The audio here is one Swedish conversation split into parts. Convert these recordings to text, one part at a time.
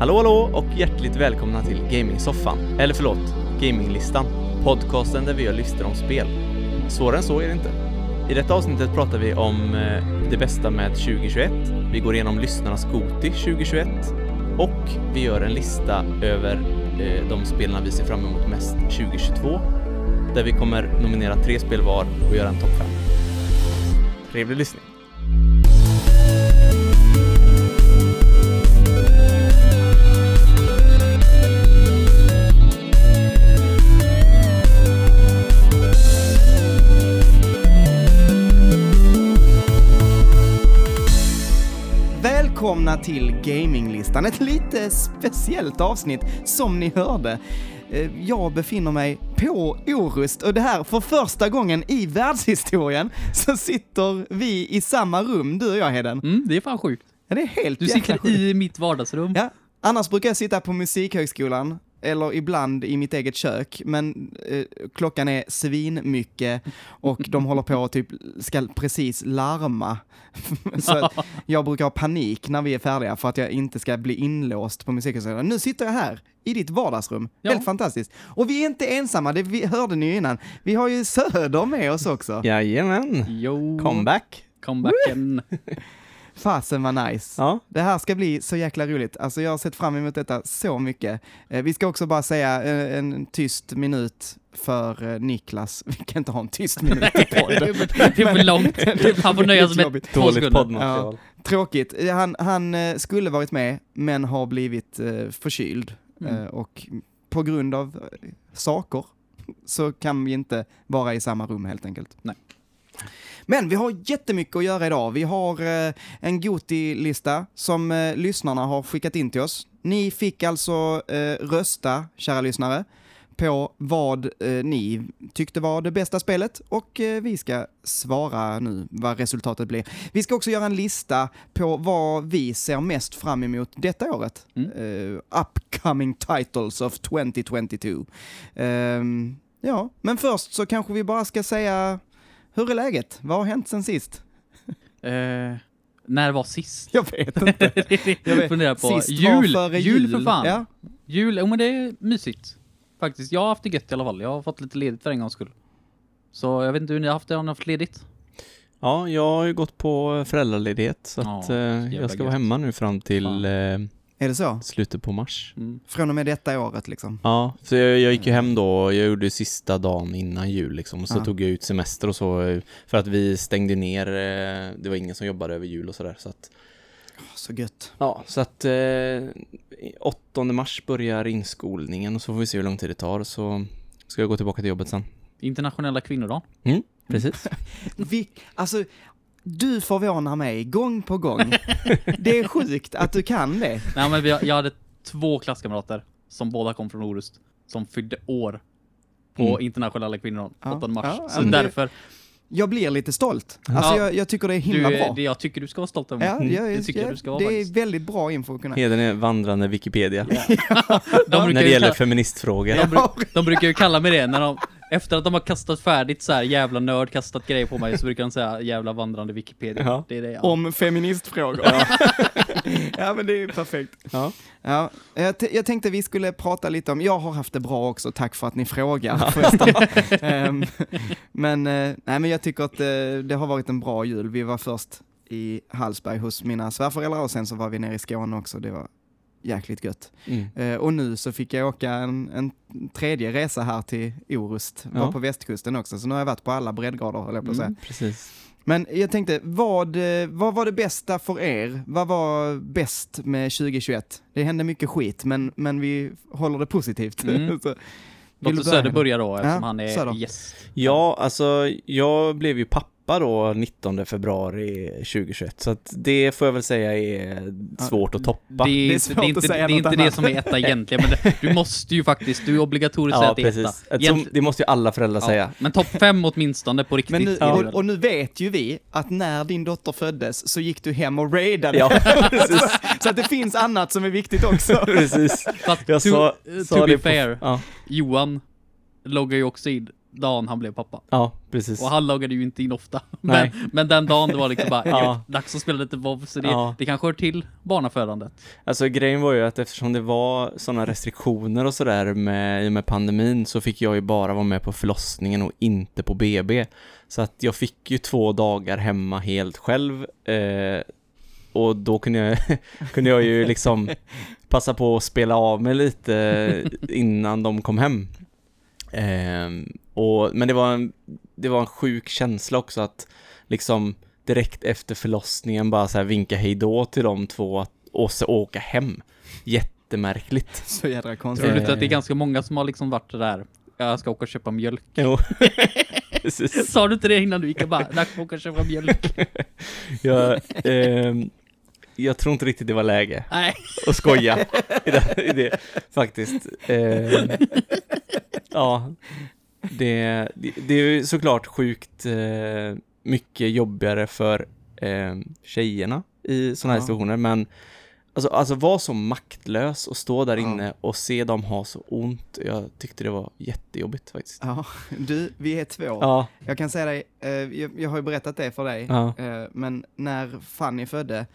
Hallå hallå och hjärtligt välkomna till Gamingsoffan. Eller förlåt, Gaminglistan. Podcasten där vi gör listor om spel. Svårare än så är det inte. I detta avsnittet pratar vi om eh, det bästa med 2021. Vi går igenom lyssnarnas Goti 2021 och vi gör en lista över eh, de spelarna vi ser fram emot mest 2022 där vi kommer nominera tre spel var och göra en topp 5. Trevlig lyssning. Till Gaminglistan, ett lite speciellt avsnitt som ni hörde. Eh, Jag befinner mig på Orust och det här för första gången i världshistorien så sitter vi i samma rum, du och jag Heden. Mm, det är fan sjukt. Ja, det är helt Du sitter sjukt. i mitt vardagsrum. Ja, annars brukar jag sitta på Musikhögskolan, eller ibland i mitt eget kök, men eh, klockan är svinmycket och de håller på och typ ska precis larma. Så att jag brukar ha panik när vi är färdiga för att jag inte ska bli inlåst på Musikhögskolan. Nu sitter jag här i ditt vardagsrum. Ja. Helt fantastiskt. Och vi är inte ensamma, det vi hörde ni ju innan. Vi har ju Söder med oss också. Jajamän! Jo, Comeback! comebacken. Fasen var nice. Ja, Det här ska bli så jäkla roligt. Alltså jag har sett fram emot detta så mycket. Eh, vi ska också bara säga eh, en tyst minut för eh, Niklas. Vi kan inte ha en tyst minut i podden. det är för långt. Han får nöja sig med två sekunder. Tråkigt. Han, han skulle varit med, men har blivit eh, förkyld. Mm. Eh, och på grund av saker så kan vi inte vara i samma rum helt enkelt. Nej. Men vi har jättemycket att göra idag. Vi har eh, en Goti-lista som eh, lyssnarna har skickat in till oss. Ni fick alltså eh, rösta, kära lyssnare, på vad ni tyckte var det bästa spelet och vi ska svara nu vad resultatet blir. Vi ska också göra en lista på vad vi ser mest fram emot detta året. Mm. Eh, upcoming titles of 2022. Ehm, ja, men först så kanske vi bara ska säga hur är läget? Vad har hänt sen sist? Eh, när var sist? Jag vet inte. Jag vet. Funderar på. Sist var jul! före jul för fan! Ja. Jul, jo men det är mysigt. Faktiskt. Jag har haft det gött i alla fall. Jag har fått lite ledigt för en gångs skull. Så jag vet inte hur ni har haft det, har ni haft ledigt? Ja, jag har ju gått på föräldraledighet så Ja, att eh, jävla jag ska vara gött. hemma nu fram till Fan. eh, Är det så? slutet på mars. Mm. Från och med detta året liksom? Ja, så jag, jag gick ju hem då, jag gjorde sista dagen innan jul liksom och så Ja. tog jag ut semester och så för att vi stängde ner, eh, det var ingen som jobbade över jul och sådär så att Så gött. Ja, så att eh, 8 mars börjar inskolningen och så får vi se hur lång tid det tar så ska jag gå tillbaka till jobbet sen. Internationella kvinnodagen. Precis. Vi, alltså, du förvånar mig gång på gång. Det är sjukt att du kan det. Nej men jag hade två klasskamrater som båda kom från Orust. Som fyllde år på Mm. internationella kvinnodagen, Ja, 8 mars. ja, så det- därför, Jag blir lite stolt. Alltså Ja. jag, jag tycker det är himla du, bra. det, jag tycker du ska vara stolt över mig. Ja, jag, Det tycker jag jag, du ska vara det är faktiskt. väldigt bra info att kunna. Heden är vandrande Wikipedia. De brukar När det gäller kalla- feministfrågor. De, de brukar ju kalla mig det när de, efter att de har kastat färdigt så här jävla nörd, kastat grejer på mig, så brukar de säga jävla vandrande Wikipedia. Ja. Det är det jag Om feministfrågor. Ja. men det är perfekt. Ja. Ja, jag, t- jag tänkte vi skulle prata lite om, jag har haft det bra också, tack för att ni frågar förresten. Ehm, men, eh, nej, men jag tycker att eh, det har varit en bra jul. Vi var först i Hallsberg hos mina svärföräldrar och sen så var vi nere i Skåne också. Det var jäkligt gött. Mm. Eh, och nu så fick jag åka en, en tredje resa här till Orust, var Ja. på västkusten också, så nu har jag varit på alla breddgrader höll jag på att säga. Mm. Precis. Men jag tänkte, vad, eh, vad var det bästa för er? Vad var bäst med 2021? Det hände mycket skit, men, men vi håller det positivt. Mm. Så, Låt Söder börja? då eftersom Ja, han är gäst. Ja, alltså jag blev ju pappa då 19 februari 2021 så att det får jag väl säga är svårt att toppa. Det är, Det är inte- svårt det är att inte, säga det, är inte det som är etta egentligen, men det, du måste ju faktiskt, du är obligatoriskt säga Ja, att det är etta. Eftersom, Egentligen- det måste ju alla föräldrar Ja, säga. men topp fem åtminstone på riktigt. Men nu, det och, och nu vet ju vi att när din dotter föddes så gick du hem och raidade. Ja, så att det finns annat som är viktigt också. precis. Fast Jag to, sa- to sa be det på- fair, Ja. Johan loggar ju också in dagen han blev pappa. Ja, precis. Och han loggade ju inte in ofta. Men, men den dagen det var liksom bara, Ja. dags att spela lite WoW, så det, Ja. det kanske hör till barnafödandet. Alltså grejen var ju att eftersom det var sådana restriktioner och sådär med, i och med pandemin så fick jag ju bara vara med på förlossningen och inte på BB. Så att jag fick ju två dagar hemma helt själv. Eh, och då kunde jag, kunde jag ju liksom passa på att spela av mig lite innan de kom hem. Ehm, och, men det var, en, det var en sjuk känsla också att liksom direkt efter förlossningen bara så här vinka hejdå till de två och så åka hem. Jättemärkligt. Så jädra Tror konstigt. du inte att det är ganska många som har liksom varit där, jag ska åka och köpa mjölk. Jo. Sa du inte det innan du gick och bara, dags att åka och köpa mjölk? Jag, ehm, jag tror inte riktigt det var läge Nej. att skoja i det, i det faktiskt. Ehm, ja, det, det, det är ju såklart sjukt eh, mycket jobbigare för eh, tjejerna i sådana här Ja. situationer, men alltså, alltså vara så maktlös och stå där Ja. inne och se dem ha så ont. Jag tyckte det var jättejobbigt faktiskt. Ja, du, vi är två. Ja, Jag kan säga dig, eh, jag, jag har ju berättat det för dig, ja, eh, men när Fanny födde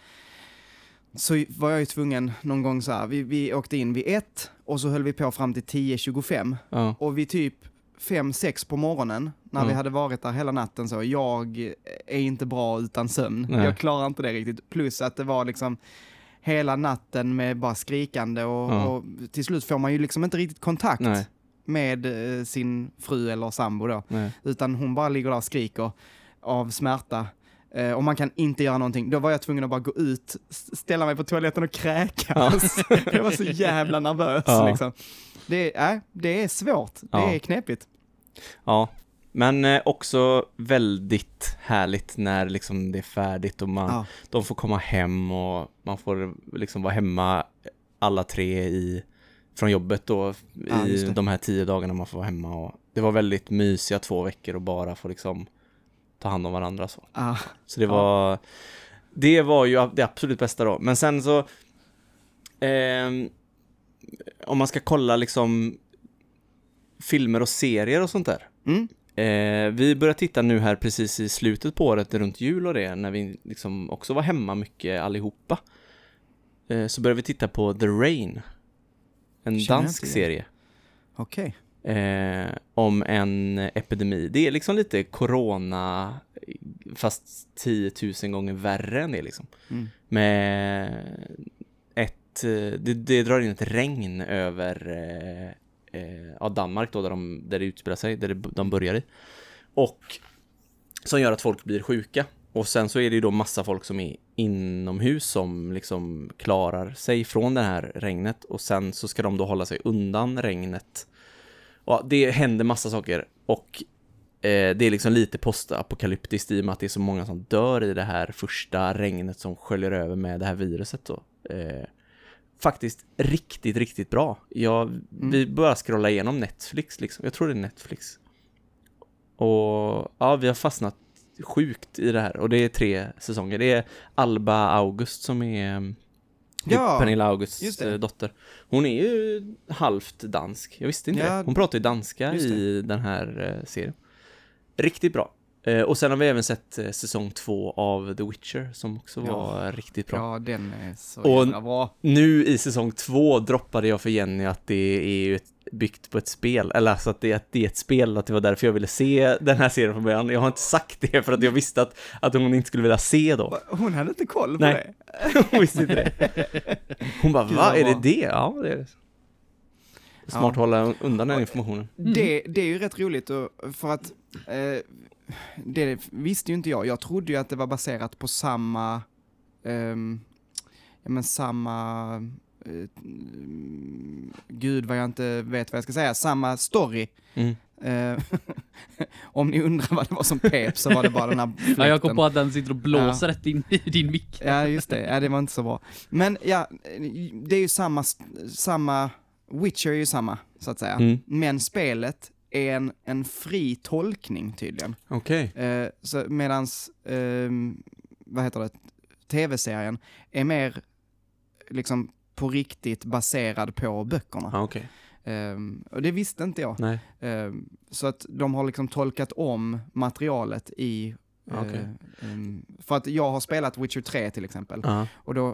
så var jag ju tvungen någon gång så här, vi, vi åkte in vid ett och så höll vi på fram till 10.25 ja, och vid typ 5-6 på morgonen, när Mm. vi hade varit där hela natten så, jag är inte bra utan sömn. Nej. Jag klarar inte det riktigt. Plus att det var liksom hela natten med bara skrikande och, Ja. och till slut får man ju liksom inte riktigt kontakt nej, med eh, sin fru eller sambo då, nej. utan hon bara ligger där och skriker av smärta. Eh, och man kan inte göra någonting. Då var jag tvungen att bara gå ut, ställa mig på toaletten och kräkas. jag var så jävla nervös Ja. liksom. Det, är- äh, det är svårt, det Ja. är knepigt. Ja, men eh, också väldigt härligt när liksom det är färdigt och man, Ja. de får komma hem och man får liksom vara hemma alla tre i, från jobbet då Ja, i de här tio dagarna man får vara hemma och det var väldigt mysiga två veckor och bara få liksom ta hand om varandra så. Ah, Så det var, det var ju det absolut bästa då. Men sen så, ehm, om man ska kolla liksom filmer och serier och sånt där. mm, Eh, vi börjar titta nu här precis i slutet på året, runt jul och det, när vi liksom också var hemma mycket allihopa. Eh, så började vi titta på The Rain. En Känner dansk serie. Okej. Eh, om en epidemi. Det är liksom lite corona, fast 10 000 gånger värre än det liksom. Mm. Med ett, eh, det, det drar in ett regn över eh, eh, ja, Danmark då, där, de, där det utspelar sig, där det, de börjar i. Och som gör att folk blir sjuka. Och sen så är det ju då massa folk som är inomhus som liksom klarar sig från det här regnet och sen så ska de då hålla sig undan regnet. Och det händer massa saker och eh, det är liksom lite postapokalyptiskt i och med att det är så många som dör i det här första regnet som sköljer över med det här viruset då. Eh, faktiskt riktigt, riktigt bra. Jag, Vi bara scrolla igenom Netflix liksom. Jag tror det är Netflix. Och ja, vi har fastnat sjukt i det här och det är tre säsonger. Det är Alba August som är mm, Ja, Pernilla Augusts eh, dotter. Hon är ju halvt dansk. Jag visste inte Ja, det. Hon pratar ju danska i den här eh, serien. Riktigt bra. Eh, och sen har vi även sett eh, säsong två av The Witcher som också Ja. var riktigt bra. Ja, den är så Och- jävla bra. Nu i säsong två droppade jag för Jenny att det är ju ett, byggt på ett spel, eller alltså att det, att det är ett spel, att det var därför jag ville se den här serien från början. Jag har inte sagt det för att jag visste att, att hon inte skulle vilja se då. Hon hade inte koll på Nej. det. Hon visste inte det. Hon bara, Gud, va? vad Är det det? Ja, det är det. Smart Ja. hålla undan den informationen. Det, det är ju rätt roligt och, för att eh, det visste ju inte jag. Jag trodde ju att det var baserat på samma, ehm, ja men samma, mm, gud vad jag inte vet vad jag ska säga, samma story. Mm. Eh, om ni undrar vad det var som pep så var det bara den här Ja, jag kom fläkten. på att den sitter och blåser rätt in i din mick. Ja, just det. Ja, det var inte så bra. Men ja, det är ju samma, samma, Witcher är ju samma, så att säga. Mm. Men spelet är en, en fri tolkning tydligen. Okej. Eh, så medans, ehm, vad heter det, tv-serien är mer liksom på riktigt baserad på böckerna. Ja, okej. Ehm, och det visste inte jag. Ehm, så att de har liksom tolkat om materialet i... Ja, okej. eh, ehm, för att jag har spelat Witcher 3 till exempel. Ja. Och då,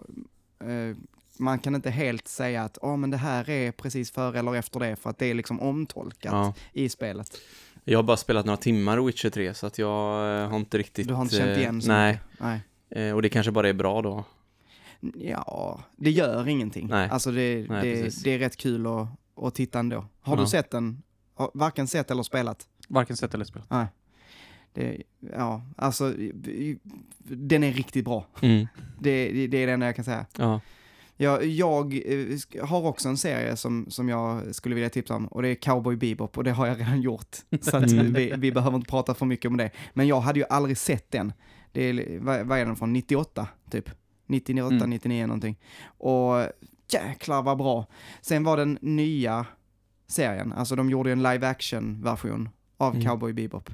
eh, man kan inte helt säga att oh, men det här är precis före eller efter det, för att det är liksom omtolkat Ja. i spelet. Jag har bara spelat några timmar i Witcher 3 så att jag eh, har inte riktigt... Du har inte känt eh, igen så Nej. Nej. Eh, och det kanske bara är bra då. Ja, det gör ingenting. Nej. Alltså det, Nej, det, det är rätt kul att, att titta ändå. Har Ja. du sett den? Varken sett eller spelat? Varken sett eller spelat. Nej. Det, ja, alltså den är riktigt bra. Mm. Det, det, det är det enda jag kan säga. Ja. Jag, jag eh, har också en serie som, som jag skulle vilja tipsa om och det är Cowboy Bebop och det har jag redan gjort. Så Mm. vi, vi behöver inte prata för mycket om det. Men jag hade ju aldrig sett den. Det är, vad, vad är den från? 98 typ? 98, Mm. 99 någonting. Och jäklar vad bra. Sen var den nya serien, alltså de gjorde en live action version av Mm. Cowboy Bebop.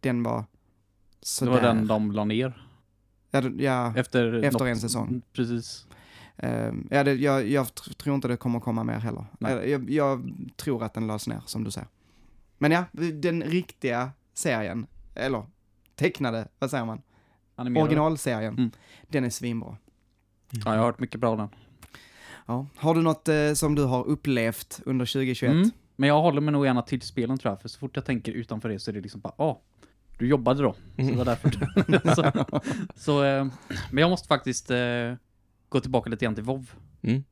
Den var Det sådär. var den de la ner. Ja, det- ja, Efter, Efter något- en säsong. Precis. Eh, ja, det, jag, jag tr- tror inte det kommer komma mer heller. Jag, jag tror att den lades ner, som du säger. Men ja, den riktiga serien, eller tecknade, vad säger man? Animerade. Originalserien, Mm. den är svinbra. Ja, jag har hört mycket bra om den. Ja. Har du något eh, som du har upplevt under 2021? Mm. Men jag håller mig nog gärna till spelen tror jag, för så fort jag tänker utanför det så är det liksom bara, ah, du jobbade då. Så det var därför. så, så, eh, men jag måste faktiskt eh, gå tillbaka lite grann till WoW. Mm.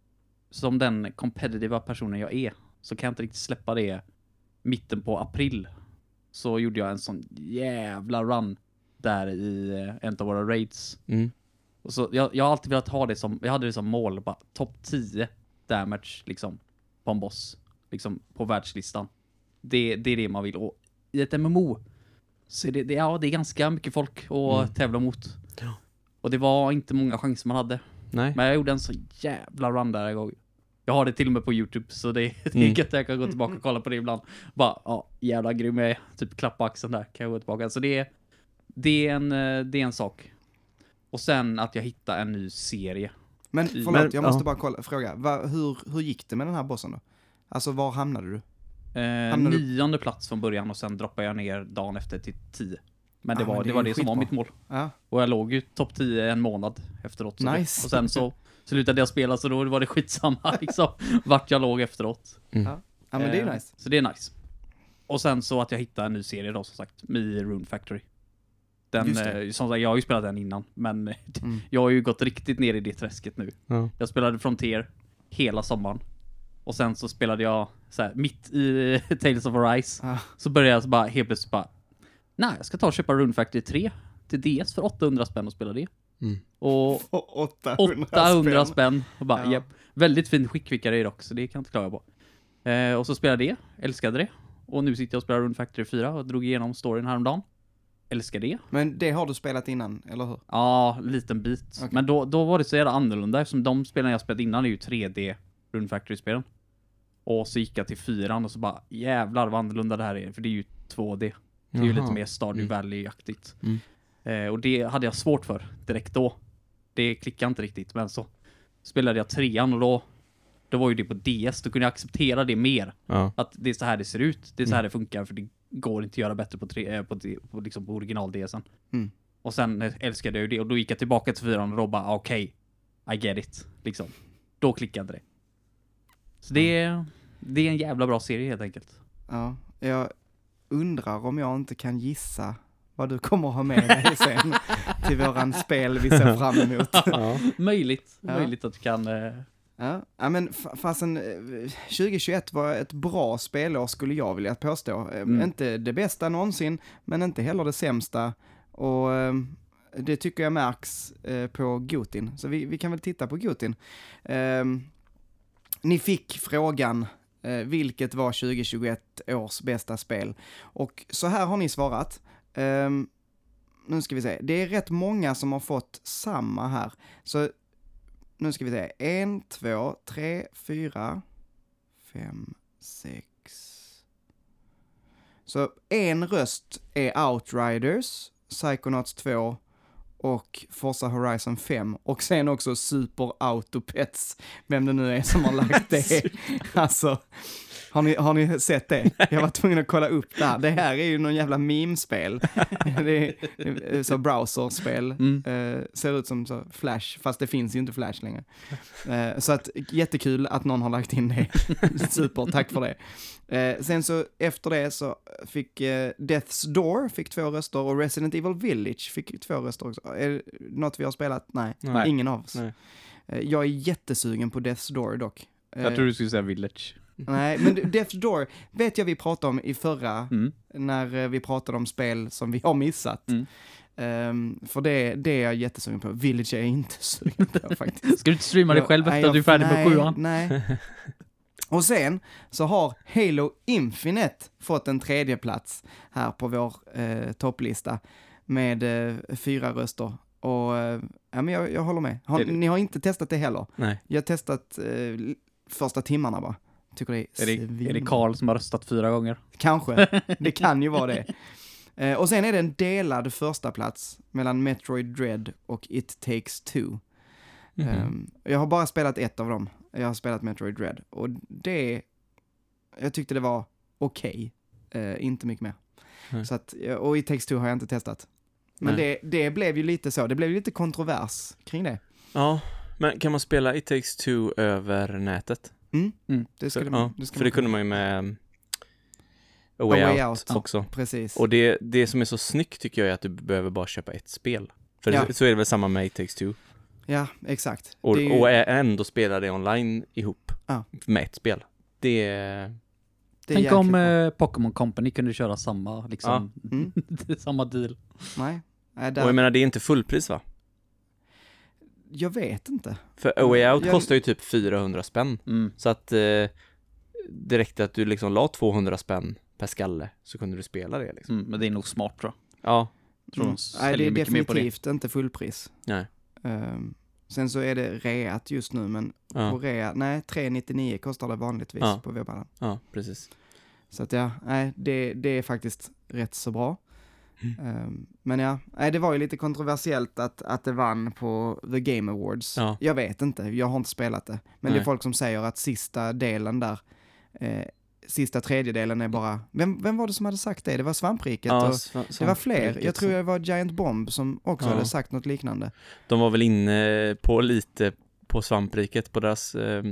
Som den competitiva personen jag är, så kan jag inte riktigt släppa det mitten på april. Så gjorde jag en sån jävla run där i eh, en av våra raids. Mm. Och så, jag, jag har alltid velat ha det som, jag hade det som mål, bara topp 10 damage liksom på en boss. Liksom på världslistan. Det, det är det man vill. Och i ett MMO så är det, det, ja, det är ganska mycket folk att Mm. tävla mot. Ja. Och det var inte många chanser man hade. Nej. Men jag gjorde en så jävla run där en gång. Jag har det till och med på YouTube, så det, är Mm. gött att jag kan gå tillbaka och kolla på det ibland. Bara, ja, jävla grym jag är. Typ klappa axeln där, kan jag gå tillbaka. Så det är, det är, en, eh, det är en sak. Och sen att jag hittar en ny serie. Men Men- förlåt, jag måste ja. bara kolla, fråga. Va, hur, hur gick det med den här bossen då? Alltså var hamnade du? Eh, Hamnar du- nionde plats från början och sen droppade jag ner dagen efter till tio. Men det Ah, var men det det, var det som var mitt mål. Ja, Och jag låg ju topp 10 en månad efteråt. Så Nice. Och sen så slutade jag spela så då var det skitsamma liksom. Vart jag låg efteråt. ja men det är Eh, nice. Så det är nice. Och sen så att jag hittade en ny serie då som sagt, med Rune Factory. Den, eh, som sagt, jag har ju spelat den innan, men Mm. jag har ju gått riktigt ner i det träsket nu. Ja. Jag spelade Frontier hela sommaren. Och sen så spelade jag så här, mitt i Tales of Arise. Ah, Så började jag så bara helt plötsligt bara, nej jag ska ta och köpa Rune Factory 3 till DS för 800 spänn och spela det. Mm. Och och 800, 800 spänn. spänn. Och bara, Ja. japp. Väldigt fint skick fick jag det i dock, så det kan jag inte klaga på. Eh, och så spelade det, älskade det. Och nu sitter jag och spelar Rune Factory 4 och drog igenom storyn häromdagen. Älskar det. Men det har du spelat innan, eller hur? Ja, liten bit. Okej. Men då, då var det så jävla annorlunda eftersom de spelen jag spelat innan är ju 3D Rune Factory-spelen. Och så gick jag till fyran och så bara jävlar vad annorlunda det här är, för det är ju 2D. Det är ju Jaha. lite mer Stardew Mm. Valley-aktigt. Mm. Eh, och det hade jag svårt för direkt då. Det klickade inte riktigt, men så spelade jag trean och då, då var ju det på DS, då kunde jag acceptera det mer. Ja. Att det är så här det ser ut, det är så här Mm. det funkar, för det går inte att göra bättre på, tre, eh, på, på, på, liksom på original DSen. Mm. Och sen eh, älskade jag ju det, och då gick jag tillbaka till fyran och då bara, okej, I get it, liksom. Då klickade det. Så det är, det är en jävla bra serie helt enkelt. Ja, jag undrar om jag inte kan gissa vad du kommer ha med dig sen till våran spel vi ser fram emot. Ja. Möjligt, Ja. möjligt att du kan... Eh, Ja, ja men fa- fasen, eh, 2021 var ett bra spelår skulle jag vilja påstå. Eh, Mm. Inte det bästa någonsin, men inte heller det sämsta. Och eh, det tycker jag märks eh, på Gotin. Så vi, vi kan väl titta på Gotin. Eh, ni fick frågan, eh, Eh, vilket var 2021 års bästa spel? Och så här har ni svarat. Eh, nu ska vi se, det är rätt många som har fått samma här. Så nu ska vi se, en, två, tre, fyra, fem, sex. Så en röst är Outriders, Psychonauts 2 och Forza Horizon 5 och sen också Super Autopets, vem det nu är som har lagt det. alltså, Har ni, har ni sett det? Jag var tvungen att kolla upp det här. Det här är ju någon jävla meme-spel. Det är, är så browserspel. Mm. Eh, ser ut som så Flash, fast det finns ju inte Flash längre. Eh, så att jättekul att någon har lagt in det. Super, tack för det. Eh, sen så efter det så fick eh, Death's Door fick två röster och Resident Evil Village fick två röster också. Är det något vi har spelat? Nej, Nej. ingen av oss. Nej. Eh, jag är jättesugen på Death's Door dock. Eh, Jag tror du skulle säga Village. Nej, men Death's Door vet jag vi pratade om i förra, Mm. när eh, vi pratade om spel som vi har missat. Mm. Ehm, för det, det är jag jättesugen på. Village är jag inte sugen på faktiskt. Ska du inte streama dig själv efter att du är färdig nej, med sjuan? Nej. Och sen så har Halo Infinite fått en tredje plats här på vår eh, topplista med eh, fyra röster. Och eh, ja, men jag, jag håller med. Har, Ni har inte testat det heller. Nej. Jag har testat eh, första timmarna bara. Tycker det är Är det, är det. Karl som har röstat fyra gånger? Kanske. Det kan ju vara det. Eh, och sen är det en delad första plats mellan Metroid Dread och It takes two. Mhm. Ehm, jag har bara spelat ett av dem. Jag har spelat Metroid Dread. Och det... Jag tyckte det var okej. Eh, inte mycket mer. Nej. Så att, och It takes two har jag inte testat. Men det, det blev ju lite så. Det blev ju lite kontrovers kring det. Ja, men kan man spela It takes two över nätet? Mm. Mm. Det skulle för, man, ja, det skulle för man det kunde man ju med um, A A Way, Way Out, Out. också. Precis. Och det, det som är så snyggt tycker jag är att du behöver bara köpa ett spel. För Ja. så är det väl samma med It takes two. Ja, exakt. Och, ju- och ändå spela det online ihop Ja. med ett spel. Det är... det Tänk om eh, Pokémon Company kunde köra samma, liksom, Mm. samma deal. Nej. Nej, där, Och jag menar, det är inte fullpris va? Jag vet inte. För A Way Out Jag- kostar ju typ 400 spänn. Mm. Så att eh, räckte att du liksom la 200 spänn per skalle så kunde du spela det liksom. Mm, men det är nog smart tror jag. Ja, Tror Mm. Nej, det är på det. definitivt inte fullpris. nej. Ehm, sen så är det reat just nu, men på Ja, rea, nej, 399 kostar det vanligtvis Ja. på webbhallen. ja precis. Så att ja, nej, det, det är faktiskt rätt så bra. Mm. Ehm, men ja, nej, det var ju lite kontroversiellt att, att det vann på The Game Awards. Ja. Jag vet inte, jag har inte spelat det. Men det är Nej. folk som säger att sista delen där, eh, sista tredjedelen är bara, vem, vem var det som hade sagt det? Det var Svampriket Ja, och sva- det var fler. svampriket, Jag tror det var Giant Bomb som också Ja. hade sagt något liknande. De var väl inne på lite på svampriket på deras eh,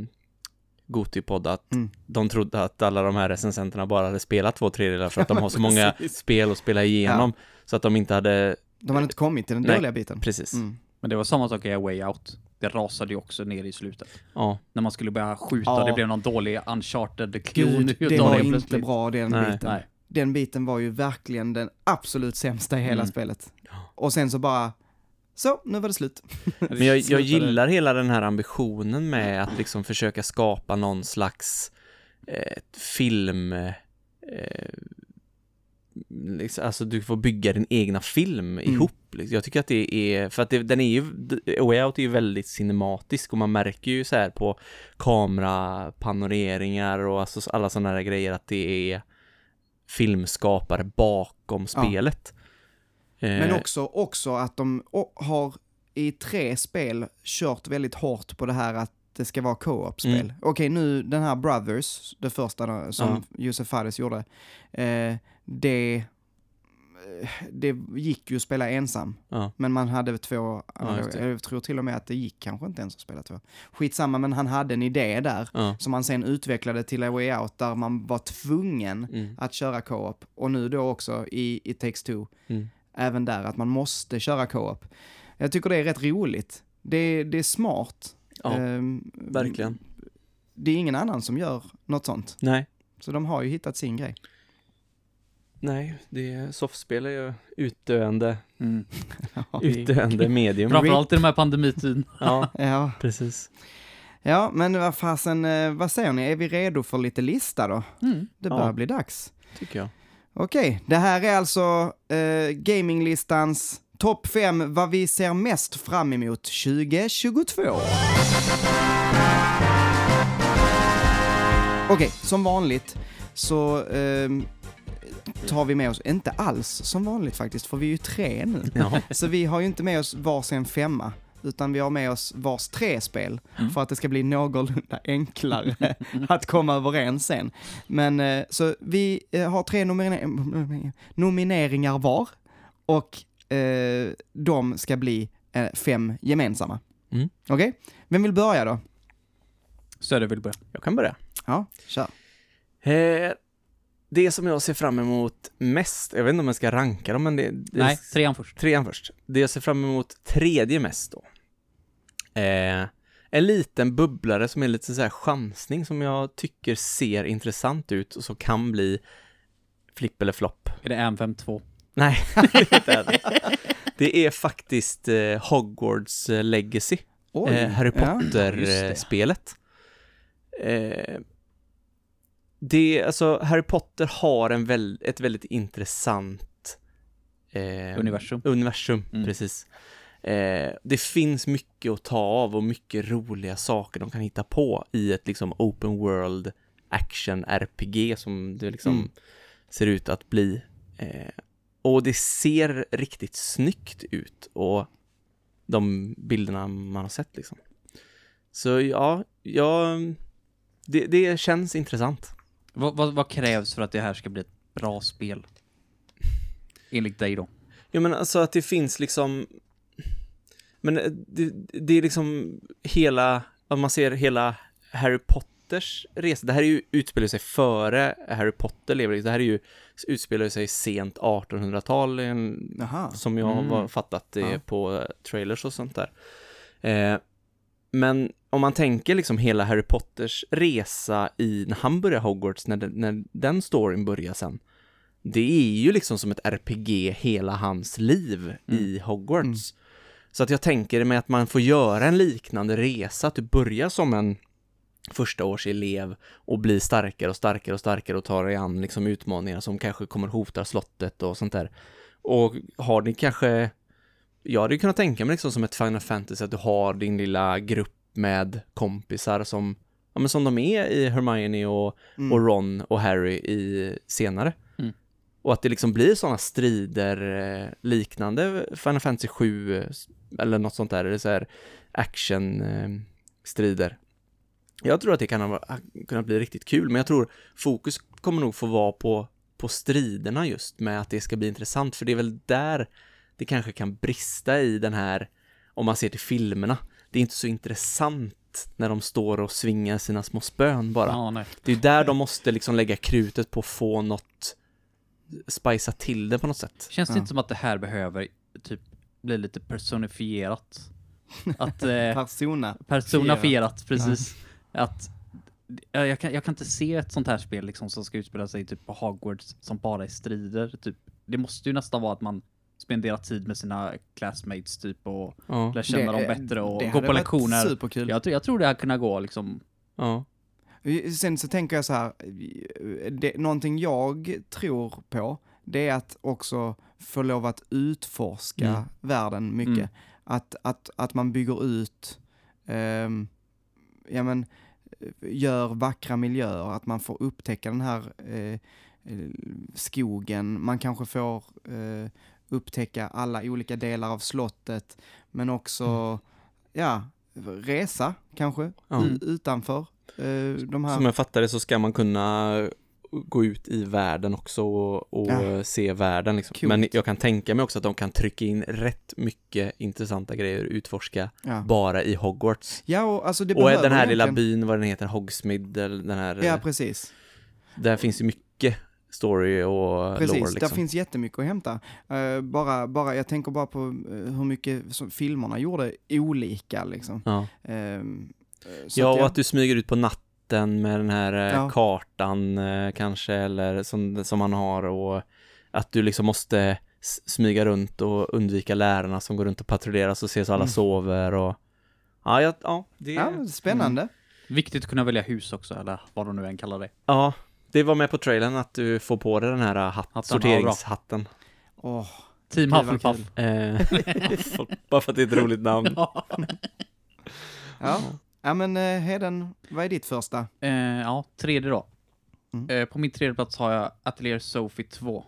Goti-podd att Mm. de trodde att alla de här recensenterna bara hade spelat två tredjedelar för att de har så många spel att spela igenom. Så att de inte hade, De hade inte kommit till den Nej. dåliga biten. precis. Mm. Men det var samma sak i Way Out. Det rasade ju också ner i slutet. Ja, När man skulle börja skjuta, Ja. det blev någon dålig uncharted-klon. Gud, det utav var helt inte plötsligt. bra den Nej. biten. Nej. Den biten var ju verkligen den absolut sämsta i hela Mm. spelet. Och sen så bara, så, nu var det slut. Men jag, jag gillar hela den här ambitionen med att liksom försöka skapa någon slags eh, film... Eh, liksom, alltså du får bygga din egna film Mm. ihop. Liksom. Jag tycker att det är, för att det, den är ju, A Way Out är ju väldigt cinematisk och man märker ju så här på kamerapanoreringar och alltså alla sådana här grejer att det är filmskapare bakom spelet. Men Eh, också, också att de har i tre spel kört väldigt hårt på det här att det ska vara co-op-spel. Mm. Okej, nu den här Brothers, det första som Ja. Josef Fares gjorde, eh, det, det gick ju att spela ensam. Ja. Men man hade två, Ja, jag tror till och med att det gick kanske inte ens att spela två. Skitsamma, men han hade en idé där Ja. som han sen utvecklade till A Way Out där man var tvungen Mm. att köra co-op. Och nu då också i It takes two, Mm. Även där att man måste köra co-op. Jag tycker det är rätt roligt. Det, det är smart. Ja, Ehm, verkligen. Det är ingen annan som gör något sånt. Nej. Så de har ju hittat sin grej. Nej, det softspel är ju utdöende, Mm. utdöende medium. Framförallt i de här pandemitiden. Ja, Ja, precis. ja men vad fasen, eh, vad säger ni? Är vi redo för lite lista då? Mm. Det Ja. börjar bli dags. Tycker jag. Okej, det här är alltså eh, gaminglistans topp 5 vad vi ser mest fram emot 2022. Okej, som vanligt så ehm, tar vi med oss, inte alls som vanligt faktiskt, för vi är ju tre nu. Ja. Så vi har ju inte med oss varsin femma, utan vi har med oss vars tre spel Mm. för att det ska bli någorlunda enklare att komma överens sen. Men eh, så vi eh, har tre nomine- nomineringar var och eh, de ska bli eh, fem gemensamma. Mm. Okej? Vem vill börja då? Söder vill börja. Jag kan börja. Ja, kör. Eh, det som jag ser fram emot mest, jag vet inte om jag ska ranka dem, men det... det Nej, trean först. Trean först. Det jag ser fram emot tredje mest då. Eh, en liten bubblare som är lite så här chansning som jag tycker ser intressant ut och så kan bli flipp eller flopp. Är det M5 2? Nej, det är det. Det är faktiskt eh, Hogwarts eh, Legacy, Oj. eh, Harry ja. Potter-spelet. Eh, det, alltså, Harry Potter har en väl, ett väldigt intressant eh, Universum. Universum, Mm. precis. Eh, det finns mycket att ta av och mycket roliga saker de kan hitta på i ett liksom open world action RPG som det liksom Mm. ser ut att bli. Eh, och det ser riktigt snyggt ut och de bilderna man har sett liksom. Så ja, ja det, det känns intressant. Vad, vad, vad krävs för att det här ska bli ett bra spel? Enligt dig då? Ja men alltså att det finns liksom Men eh, det, det är liksom hela, om man ser hela Harry Potters resa, det här är ju utspelar sig före Harry Potter lever, det här är ju utspelar sig sent 1800-tal en- Jaha. som jag Mm. har fattat det Ja. på eh, trailers och sånt där. Eh, men om man tänker liksom hela Harry Potters resa i, när han börjar Hogwarts, när den, när den storyn börjar sen, det är ju liksom som ett RPG hela hans liv i Hogwarts. Så att jag tänker mig att man får göra en liknande resa, att du börjar som en första års elev och blir starkare och starkare och starkare och tar dig an liksom utmaningar som kanske kommer hota slottet och sånt där. Och har ni kanske, jag hade ju kunnat tänka mig liksom som ett Final Fantasy att du har din lilla grupp med kompisar som, ja men som de är i Hermione och, Mm. och Ron och Harry i senare. Och att det liksom blir sådana strider eh, liknande Final Fantasy 7 eh, eller något sånt där, eller så här action eh, strider. Jag tror att det kan ha, kunna bli riktigt kul, men jag tror fokus kommer nog få vara på, på striderna just med att det ska bli intressant, för det är väl där det kanske kan brista i den här, om man ser till filmerna. Det är inte så intressant när de står och svingar sina små spön bara. Ja. Det är där de måste liksom lägga krutet på att få något, spicea till det på något sätt. Känns det Ja. inte som att det här behöver typ bli lite personifierat? Att eh, Persona. personifierat, precis. Att ja, jag kan, jag kan inte se ett sånt här spel liksom som ska utspela sig typ på Hogwarts som bara är strider. Typ. Det måste ju nästan vara att man spenderar tid med sina classmates typ och Ja, lär känna dem bättre och det gå på lektioner. Superkul. Jag, tror- jag tror det här kunna gå liksom. ja, Sen så tänker jag så här, det, någonting jag tror på, det är att också få lov att utforska Mm. världen mycket. Mm. Att, att, att man bygger ut, ehm, ja men, gör vackra miljöer, att man får upptäcka den här eh, eh, skogen, man kanske får eh, upptäcka alla olika delar av slottet, men också, ja, resa kanske, u- utanför eh, de här... Som jag fattar det så ska man kunna gå ut i världen också och, och Ja. se världen liksom. Coolt. Men jag kan tänka mig också att de kan trycka in rätt mycket intressanta grejer och utforska Ja, bara i Hogwarts. ja och alltså det och den här lilla egentligen- byn, vad den heter, eller den här, Ja, eh, precis. där finns ju mycket story och Precis, lore där liksom. finns jättemycket att hämta. Eh, bara, bara, jag tänker bara på eh, hur mycket som filmerna gjorde olika liksom. Ja, eh, så ja att och jag- att du smyger ut på natten med den här eh, Ja. kartan eh, kanske, eller som, som man har och att du liksom måste smyga runt och undvika lärarna som går runt och patrullerar så ses alla Mm. sover och Ja, ja, ja, det, Ja, men spännande. Viktigt att kunna välja hus också, eller vad de nu än kallar det. ja, det var med på trailern att du får på dig den här ja, sorteringshatten. Åh, Team Hufflepuff. Eh, bara för att det är ett roligt namn. Ja. Ja. men eh, Heden, vad är ditt första? Eh, ja, tredje då. Mm. Eh, på min tredje plats har jag Atelier Sophie 2.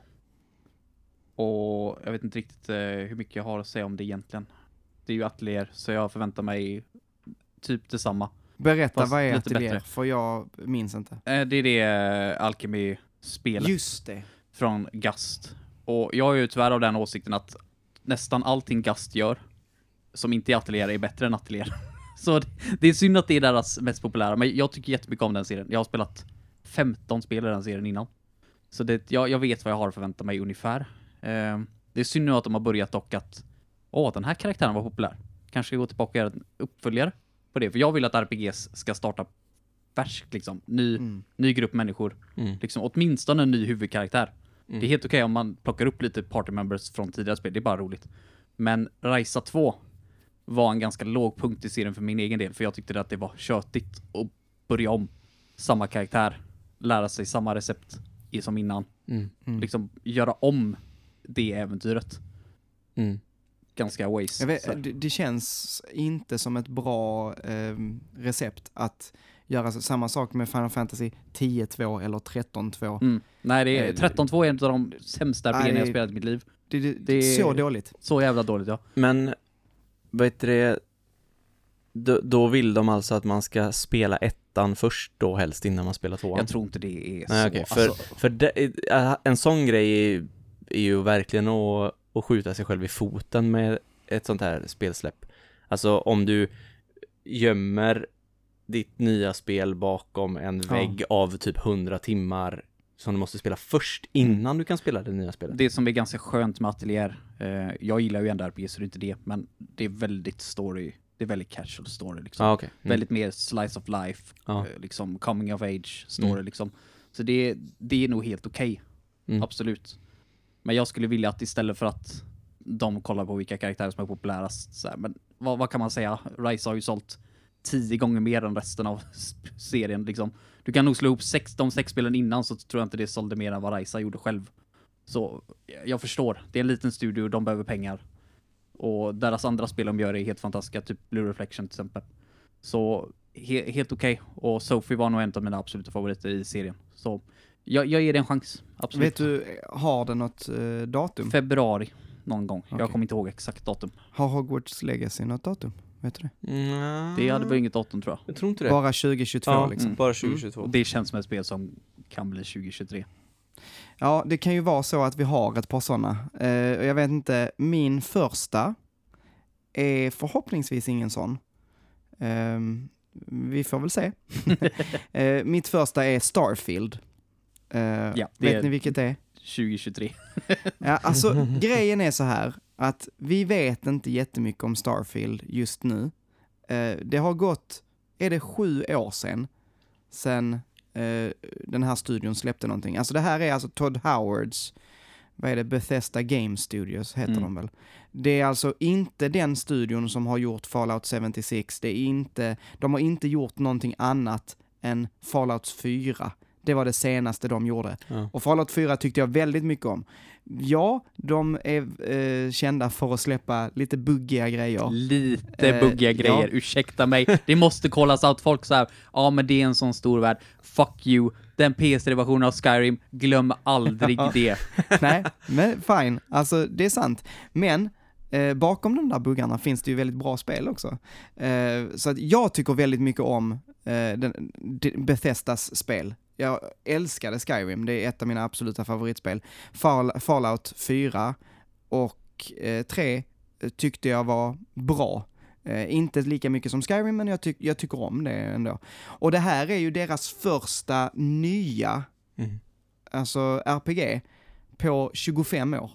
Och jag vet inte riktigt eh, hur mycket jag har att säga om det egentligen. Det är ju Atelier, så jag förväntar mig typ detsamma. Berätta, Fast vad är Atelier? bättre. För jag minns inte. Eh, Det är det eh, Alchemy-spelet Just det. från Gust. Och jag är ju tyvärr av den åsikten att nästan allting Gust gör, som inte är Atelier, är bättre än Atelier. Så det, det är synd att det är deras mest populära, men jag tycker jättemycket om den serien. Jag har spelat 15 spel i den serien innan. Så det, jag, jag vet vad jag har att förvänta mig ungefär. Eh, det är synd nu att de har börjat dock att, åh, den här karaktären var populär. Kanske gå tillbaka och göra en uppföljare på det, för jag vill att RPGs ska starta färskt liksom. Ny, Mm. ny grupp människor. Mm. Liksom åtminstone en ny huvudkaraktär. Mm. Det är helt okej om man plockar upp lite party members från tidigare spel, det är bara roligt. Men Raisa 2 var en ganska låg punkt i serien för min egen del, för jag tyckte att det var tjötigt att börja om. Samma karaktär, lära sig samma recept som innan. Mm. Mm. Liksom göra om det äventyret. Mm. Ganska waste. Vet, det, det känns inte som ett bra ehm, recept att göra samma sak med Final Fantasy 10-2 eller 13-2. Mm. Nej, det är, Eh, 13-2 är en av de sämsta RPG jag spelat i mitt liv. Det, det, Det- Så dåligt. Så jävla dåligt ja. Men, vad heter det, då, då vill de alltså att man ska spela ettan först då helst innan man spelar tvåan? Jag tror inte det är Nej, så. okej, för- Alltså, För det, äh, en sån grej är, är ju verkligen att, att skjuta sig själv i foten med ett sånt här spelsläpp. Alltså om du gömmer ditt nya spel bakom en Ja. vägg av typ 100 timmar som du måste spela först innan du kan spela det nya spelet. det som är ganska skönt med Atelier, eh, jag gillar ju ändå RPG så det är inte det, men det är väldigt story, det är väldigt casual story liksom. Ja, okej. Mm. Väldigt mer slice of life, Ja. eh, liksom coming of age story Mm. liksom. Så det, det är nog helt okej, Mm. absolut. Men jag skulle vilja att istället för att de kollar på vilka karaktärer som är populärast, så här, men vad, vad kan man säga? Rise har ju sålt tio gånger mer än resten av serien liksom. Du kan nog slå ihop sex, de sex spelen innan så tror jag inte det sålde mer än vad Raisa gjorde själv. Så jag- jag förstår, det är en liten studio, de behöver pengar. Och deras andra spel de gör är helt fantastiska, typ Blue Reflection till exempel. Så he, helt okej. Och Sophie var nog en av mina absoluta favoriter i serien. Så jag, jag ger det en chans, absolut. Vet du, har det något eh, datum? Februari någon gång. Jag Okej. kommer inte ihåg exakt datum. Har Hogwarts Legacy något datum? Vet du det? Mm. Det hade väl inget datum tror jag. Jag tror inte det. Bara 2022 ja, liksom. bara Mm. 2022. Och det känns som ett spel som kan bli 2023. Ja, det kan ju vara så att vi har ett par sådana. Eh, och jag vet inte, min första är förhoppningsvis ingen sån. Ehm, vi får väl se. Eh, mitt första är Starfield. Eh, Ja, vet är- ni vilket det är? 2023. Ja, alltså grejen är så här att vi vet inte jättemycket om Starfield just nu. Eh, det har gått, är det sju år sedan, sen eh, den här studion släppte någonting. Alltså det här är alltså Todd Howards, vad är det, Bethesda Game Studios heter Mm. de väl. Det är alltså inte den studion som har gjort Fallout 76, det är inte, de har inte gjort någonting annat än Fallout 4. Det var det senaste de gjorde. Ja. Och Fallout 4 tyckte jag väldigt mycket om. Ja, de är eh, kända för att släppa lite buggiga grejer. Lite Eh, buggiga ja. grejer, ursäkta mig. Det måste kollas out. Folk så här, ja men det är en sån stor värld. Fuck you. Den PS3-versionen av Skyrim, glöm aldrig Ja. det. Nej, men fine. Alltså, det är sant. Men eh, bakom de där buggarna finns det ju väldigt bra spel också. Eh, så att jag tycker väldigt mycket om eh, den, de- Bethesdas spel. Jag älskade Skyrim, det är ett av mina absoluta favoritspel. Fall, Fallout 4 och eh, 3 tyckte jag var bra. Eh, inte lika mycket som Skyrim, men jag, tyck, jag tycker om det ändå. Och det här är ju deras första nya Mm. alltså RPG, på 25 år.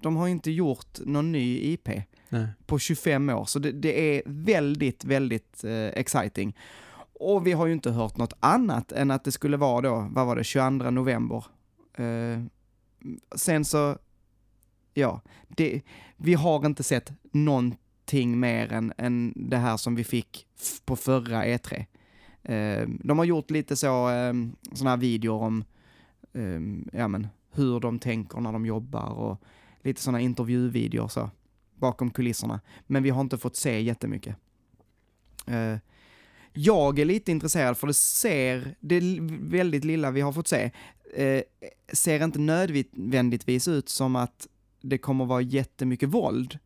De har inte gjort någon ny IP Nej. på 25 år, så det, det är väldigt, väldigt eh, exciting. Och vi har ju inte hört något annat än att det skulle vara då, vad var det, 22 november. Eh, sen så, ja, det, vi har inte sett någonting mer än, än det här som vi fick på förra E3. Eh, de har gjort lite så, eh, sådana här videor om eh, ja, men, hur de tänker när de jobbar och lite sådana intervjuvideor så, bakom kulisserna. Men vi har inte fått se jättemycket. Eh, jag är lite intresserad för det ser, det väldigt lilla vi har fått se, eh, ser inte nödvändigtvis ut som att det kommer vara jättemycket våld,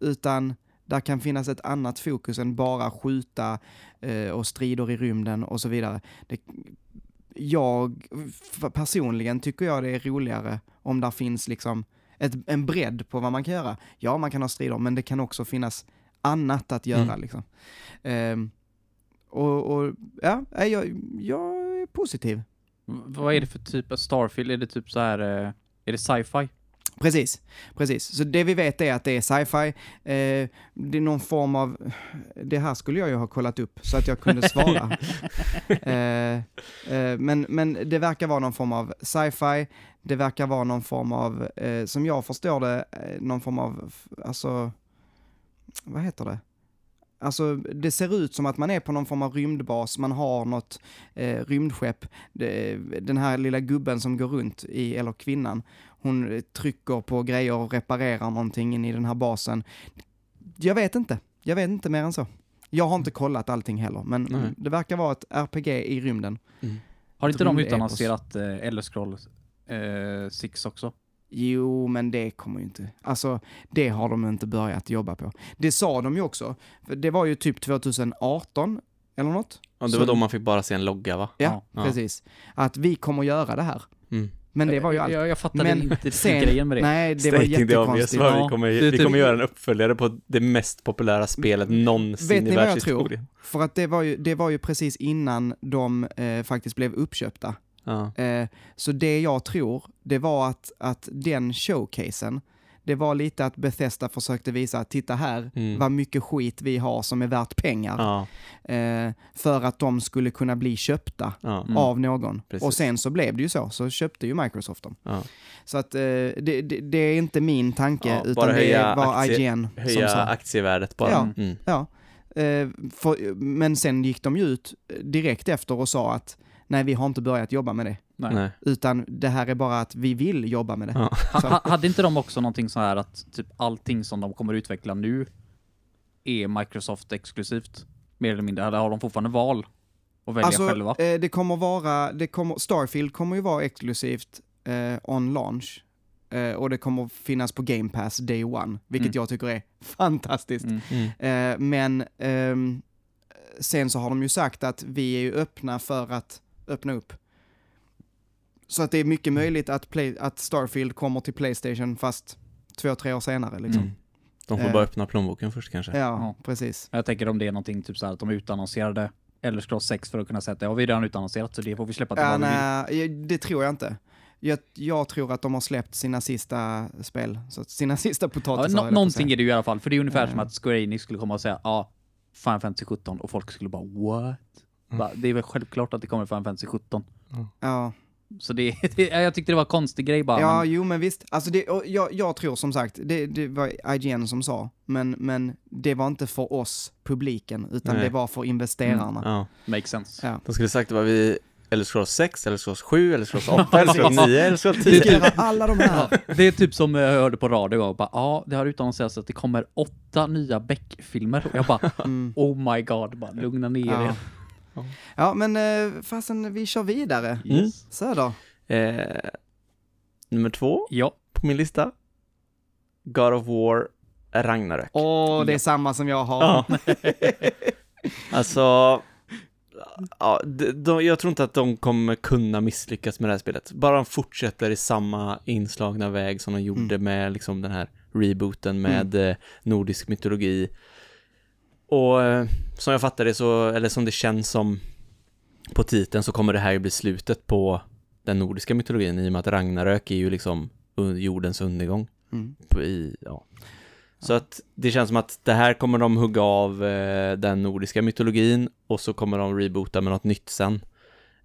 utan Där kan finnas ett annat fokus än bara skjuta eh, och strider i rymden och så vidare. Det, jag personligen tycker jag det är roligare om där finns liksom ett, en bredd på vad man kan göra. Ja, man kan ha strider, men det kan också finnas annat att göra. Mm. Liksom. Ehm, och, och ja, jag, jag är positiv. Vad är det för typ av Starfield? Är det typ så här, eh, är det sci-fi? Precis, precis. Så det vi vet är att det är sci-fi. Eh, det är någon form av... Det här skulle jag ju ha kollat upp så att jag kunde svara. eh, eh, men, men det verkar vara någon form av sci-fi. Det verkar vara någon form av, eh, som jag förstår det, eh, någon form av, alltså, vad heter det? Alltså det ser ut som att man är på någon form av rymdbas, man har något eh, rymdskepp. Det, den här lilla gubben som går runt i, eller kvinnan, hon eh, trycker på grejer och reparerar någonting in i den här basen. Jag vet inte, jag vet inte mer än så. Jag har inte kollat allting heller, men Nej. det verkar vara ett RPG i rymden. Har inte de utannonserat eh, Elder Scrolls eh, 6 också? Jo, men det kommer ju inte. Alltså, det har de inte börjat jobba på. Det sa de ju också. För det var ju typ 2018 eller något. Ja, det Så- var då man fick bara se en logga va? Ja, Ja. precis. Att vi kommer göra det här. Mm. Men det var ju allt. Jag, jag fattade Men inte sen- grejen med det. Nej, det var Stating obvious, jättekonstigt. Ja, vi kommer, vi typ- kommer göra en uppföljare på det mest populära spelet någonsin Vet i ni vad jag tror? världshistorien. För att det var ju, det var ju precis innan de eh, faktiskt blev uppköpta. Ja. Eh, så det jag tror, det var att, att den showcasen, det var lite att Bethesda försökte visa att titta här, Mm. vad mycket skit vi har som är värt pengar. Ja, Eh, för att de skulle kunna bli köpta ja. Mm. av någon. Precis. Och sen så blev det ju så, så köpte ju Microsoft dem. Ja. Så att eh, det, det, det är inte min tanke, utan det höja var aktie- IGN som Höja sa. aktievärdet bara. Ja. Mm. Ja. Eh, för, men sen gick de ju ut direkt efter och sa att nej, vi har inte börjat jobba med det. Nej. Nej. Utan det här är bara att vi vill jobba med det. Ja. Ha, ha, hade inte de också någonting så här att typ allting som de kommer utveckla nu är Microsoft exklusivt? Mer eller mindre, eller har de fortfarande val att välja Alltså, själva? eh, det kommer vara, det kommer, Starfield kommer ju vara exklusivt eh, on launch. Eh, och det kommer finnas på Game Pass day one, vilket Mm. jag tycker är fantastiskt. Mm. Mm. Eh, men ehm, sen så har de ju sagt att vi är ju öppna för att öppna upp. Så att det är mycket möjligt att, play, att Starfield kommer till Playstation fast två, tre år senare liksom. Mm. De får Eh. bara öppna plånboken först kanske. Ja, Ja. precis. Jag tänker om det är någonting typ så här att de utannonserade Elder Scrolls 6 för att kunna säga att det har vi redan utannonserat så det får vi släppa till Ja, vill. nej, det tror jag inte. Jag, jag tror att de har släppt sina sista spel, så att sina sista Ja, potatisar. att någonting är det ju i alla fall, för det är ungefär som Eh. att Square Enix skulle komma och säga ja, Final Fantasy 17 och folk skulle bara what? Bara, det är väl självklart att det kommer Final Fantasy 17. Ja, Så det, det jag tyckte det var en konstig grej bara. ja men, jo men visst. Alltså det, jag, jag tror som sagt, det, det var IGN som sa, men, men det var inte för oss, publiken, utan Nej. det var för investerarna. Ja. makes sense. Ja. De skulle sagt vad vi eller Scrolls 6, eller Scrolls 7, eller Scrolls 8, eller Scrolls 9, eller Scrolls 10. Diskutera alla de här. Det är typ som jag hörde på radio och bara ja, det har utannonserats att det kommer åtta nya Beck-filmer och jag bara Mm. oh my god, bara lugna ner Ja. er. Ja, men eh, fasen, vi kör vidare. Yes. Söder. Eh, nummer två Ja, på min lista. God of War Ragnarök. Åh, det är Ja. samma som jag har. Ja. alltså, ja, de, de, jag tror inte att de kommer kunna misslyckas med det här spelet. Bara de fortsätter i samma inslagna väg som de gjorde med liksom den här rebooten med eh, nordisk mytologi. Och eh, som jag fattar det så, eller som det känns som på titeln så kommer det här ju bli slutet på den nordiska mytologin i och med att Ragnarök är ju liksom jordens undergång Mm. i, ja. Så att det känns som att det här kommer de hugga av eh, den nordiska mytologin och så kommer de reboota med något nytt sen.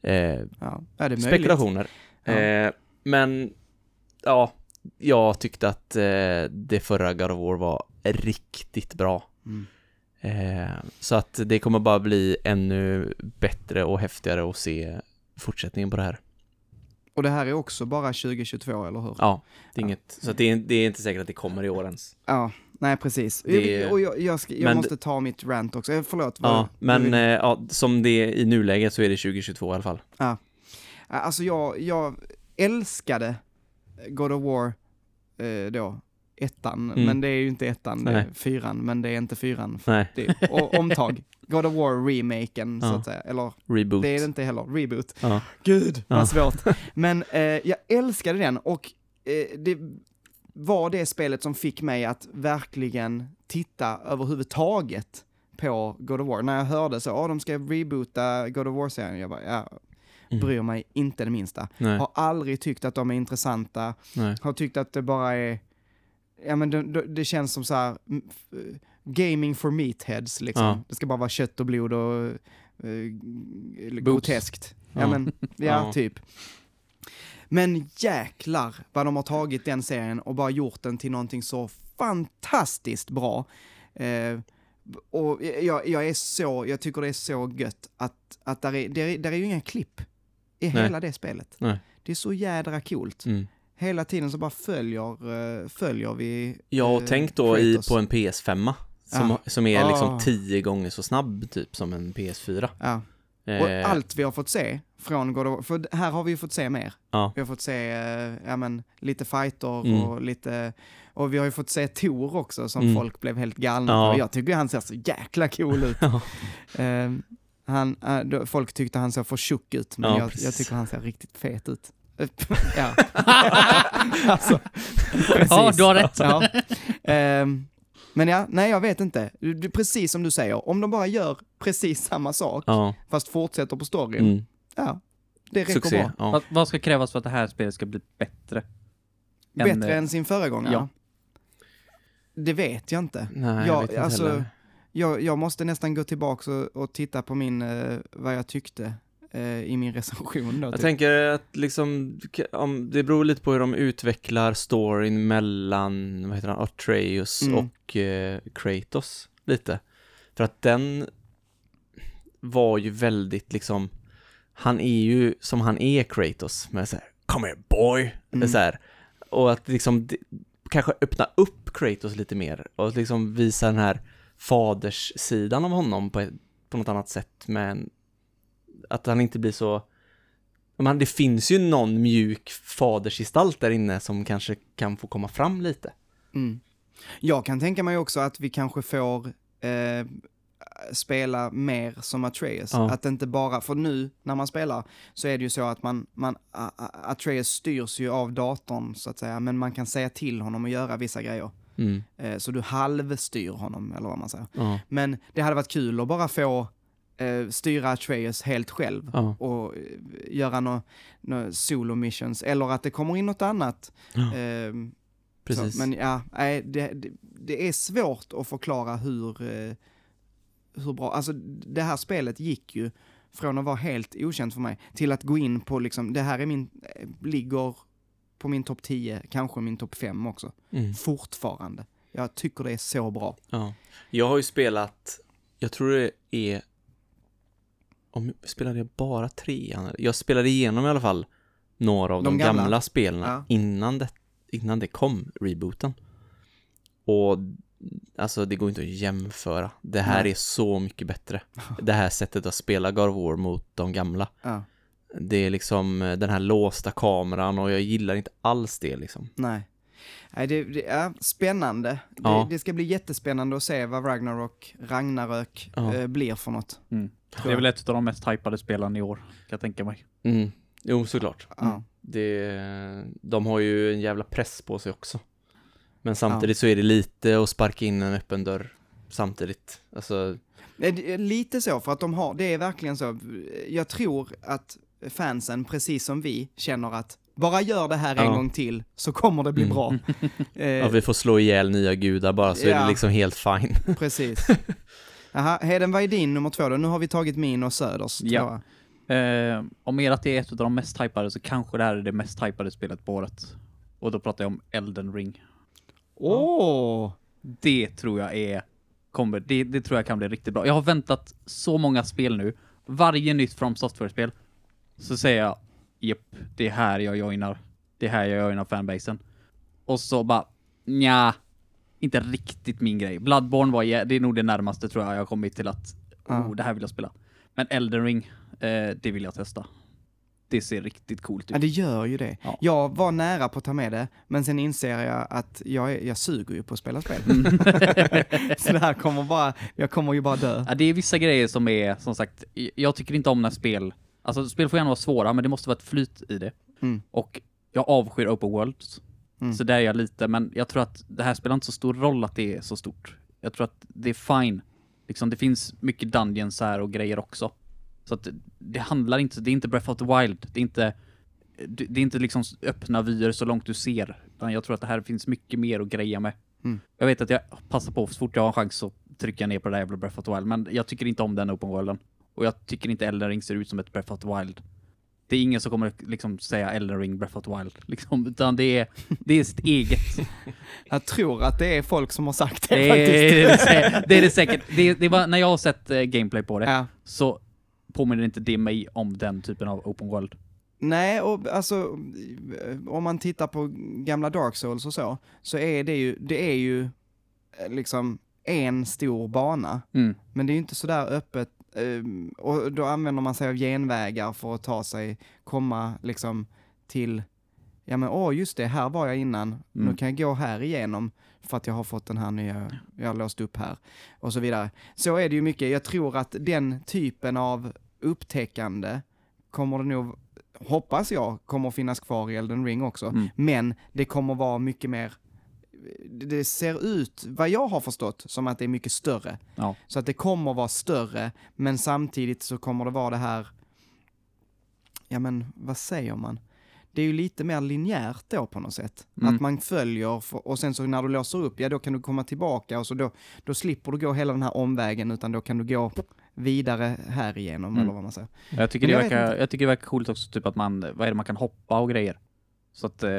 Eh, Ja, är det spekulationer. Ja. Eh, men ja, jag tyckte att eh, det förra God of War var riktigt bra. Mm. Eh, så att det kommer bara bli ännu bättre och häftigare att se fortsättningen på det här. Och det här är också bara 2022, eller hur? Ja, det är Ja. inget, så det, är, det är inte säkert att det kommer i år ens. Ja, nej precis. Det- Och jag, jag, jag Men- måste ta mitt rant också. Eh, Förlåt. vad- Ja, men eh, ja, som det är i nuläget så är det 2022 i alla fall. Alltså jag, jag älskade God of War eh, då, ettan, Mm. men det är ju inte ettan, det är Nej. fyran, men det är inte fyran. Nej, Det, och omtag. God of War-remaken, så Ja. att säga. Eller, reboot. det är det inte heller. Reboot. Ja. Gud, vad Ja. svårt. Men eh, jag älskade den och eh, det var det spelet som fick mig att verkligen titta överhuvudtaget på God of War. När jag hörde så, ja de ska reboota God of War-serien, jag bara, ja, Mm. bryr mig inte det minsta. Nej, Har aldrig tyckt att de är intressanta, nej. har tyckt att det bara är, ja men det, det, känns som så här, f- gaming for meatheads liksom. Ja. Det ska bara vara kött och blod och uh, groteskt. Ja, Ja. men, ja, typ. Men jäklar vad de har tagit den serien och bara gjort den till någonting så fantastiskt bra. Eh, och jag, jag är så, jag tycker det är så gött att, att där är, där är, där är ju inga klipp i Nej. hela det spelet. Nej. Det är så jädra coolt. Mm. Hela tiden så bara följer, eh, följer vi Ja, och eh, tänk då i, på en PS5 som, Ja. som är liksom Ah. tio gånger så snabb typ som en PS4. Ja. Och Eh, allt vi har fått se från God of War, för här har vi ju fått se mer. Ja. Vi har fått se, eh, ja men, lite fighter Mm. och lite, och vi har ju fått se Tor också som Mm. folk blev helt galna Ja. Jag tycker han ser så jäkla cool ut. Eh, han, folk tyckte han såg för tjock ut, men Ja, jag, jag tycker han ser riktigt fet ut. Ja. alltså, Ja, du har rätt. Ja. Ehm, men ja, nej jag vet inte. Precis som du säger, om de bara gör precis samma sak, ja. fast fortsätter på storyn, Mm. ja, det räcker Succé. bra. Ja. Vad, vad ska krävas för att det här spelet ska bli bättre? än, Bättre eh, än sin föregångare? ja. Det vet jag inte. Nej, jag, jag vet inte alltså, heller. Jag, jag måste nästan gå tillbaka och, och titta på min, eh, vad jag tyckte i min recension då. Jag typ. tänker att liksom, om, det beror lite på hur de utvecklar storyn mellan, vad heter han, Atreus Mm. och eh, Kratos, lite. För att den var ju väldigt liksom, han är ju som han är Kratos, med så här, come here boy, Mm. så här. Och att liksom, det, kanske öppna upp Kratos lite mer och liksom visa den här faderssidan av honom på, på något annat sätt, men att han inte blir så men det finns ju någon mjuk fadersgestalt där inne som kanske kan få komma fram lite. Mm. Jag kan tänka mig också att vi kanske får eh, spela mer som Atreus. Ja. Att inte bara, för nu när man spelar så är det ju så att man, man Atreus styrs ju av datorn så att säga, men man kan säga till honom att göra vissa grejer. Mm. Eh, så du halvstyr honom, eller vad man säger. Ja. Men det hade varit kul att bara få eh, styra Atreus helt själv Ja. och eh, göra några nå solo missions, eller att det kommer in något annat. Ja. Ehm, Precis. så, men ja, nej, det, det, det är svårt att förklara hur, eh, hur bra, alltså det här spelet gick ju från att vara helt okänt för mig till att gå in på liksom, det här är min, eh, ligger på min topp 10, kanske min topp 5 också. Mm. Fortfarande. Jag tycker det är så bra. Ja. Jag har ju spelat, jag tror det är, om spelade jag bara trean? Jag spelade igenom i alla fall några av de, De gamla, gamla. spelen Ja. innan, det, innan det kom, rebooten. Och alltså det går inte att jämföra. Det här Nej. är så mycket bättre. Det här sättet att spela God of War mot de gamla. Ja, Det är liksom eh, den här låsta kameran och jag gillar inte alls det liksom. nej. Nej, det, det är spännande. Ja. Det, det ska bli jättespännande att se vad Ragnarok, Ragnarök Ja. eh, blir för något. Mm. Det är väl ett av de mest hypade spelen i år, kan jag tänka mig. Mm. Jo, såklart. Ja. Det, de har ju en jävla press på sig också. Men samtidigt så är det lite att sparka in en öppen dörr samtidigt. Alltså, det är Lite så, för att de har, det är verkligen så. Jag tror att fansen, precis som vi, känner att bara gör det här en Ja. gång till så kommer det bli Mm. bra. Eh, ja, vi får slå ihjäl nya gudar bara så är Ja. det liksom helt fine. Precis. Jaha, Heden, vad är din nummer två då? Nu har vi tagit min och Söders. Ja. Eh, om er att det är ett av de mest hypade så kanske det här är det mest hypade spelet på året. Och då pratar jag om Elden Ring. Åh! Det tror jag är, kommer, det, det tror jag kan bli riktigt bra. Jag har väntat så många spel nu. Varje nytt From Software-spel så säger jag, japp, det är här jag joinar. Det är här jag joinar fanbasen. Och så bara, nja, inte riktigt min grej. Bloodborne var, det är nog det närmaste tror jag jag har kommit till att, Ja. oh, det här vill jag spela. Men Elden Ring, eh, det vill jag testa. Det ser riktigt coolt Ja, ut. det gör ju det. Ja. Jag var nära på att ta med det, men sen inser jag att jag, jag suger ju på att spela spel. Mm. så det här kommer bara, jag kommer ju bara dö. Ja, det är vissa grejer som är, som sagt, jag tycker inte om när spel, alltså spel får gärna vara svåra, men det måste vara ett flyt i det. Mm. Och jag avskyr open worlds. Mm. Så där är jag lite, men jag tror att det här spelar inte så stor roll att det är så stort. Jag tror att det är fine. Liksom, det finns mycket dungeons här och grejer också. Så att det, handlar inte, det är inte Breath of the Wild, det är inte, det, är inte liksom öppna vyer så långt du ser. Utan jag tror att det här finns mycket mer att greja med. Mm. Jag vet att jag passar på så fort jag har en chans att trycka ner på det där jävla Breath of the Wild, men jag tycker inte om den open worlden. Och jag tycker inte Elden Ring ser ut som ett Breath of the Wild. Det är ingen som kommer liksom säga Elden Ring Breath of the Wild, liksom, utan det är, det är sitt eget. Jag tror att det är folk som har sagt det, Det faktiskt. är det, det, är det säkert. Det, det var, när jag har sett eh, gameplay på det, Ja. så påminner inte det mig om den typen av open world. Nej, och alltså om man tittar på gamla Dark Souls och så, så är det ju, det är ju eh, liksom en stor bana. Mm. Men det är ju inte sådär öppet, och då använder man sig av genvägar för att ta sig, komma liksom till, ja men åh just det, här var jag innan, nu Mm. kan jag gå här igenom för att jag har fått den här nya, jag har låst upp här, och så vidare. Så är det ju mycket, jag tror att den typen av upptäckande kommer det nog, hoppas jag, kommer finnas kvar i Elden Ring också, Mm. men det kommer vara mycket mer det ser ut, vad jag har förstått, som att det är mycket större. Ja. Så att det kommer vara större, men samtidigt så kommer det vara det här, ja men vad säger man? Det är ju lite mer linjärt då på något sätt. Mm. Att man följer och sen så när du låser upp, ja då kan du komma tillbaka och så då, då slipper du gå hela den här omvägen utan då kan du gå vidare här igenom Mm. eller vad man säger. Jag tycker, Men det jag verkar, jag tycker det verkar coolt också, typ att man, vad är det man kan hoppa och grejer. Så att eh,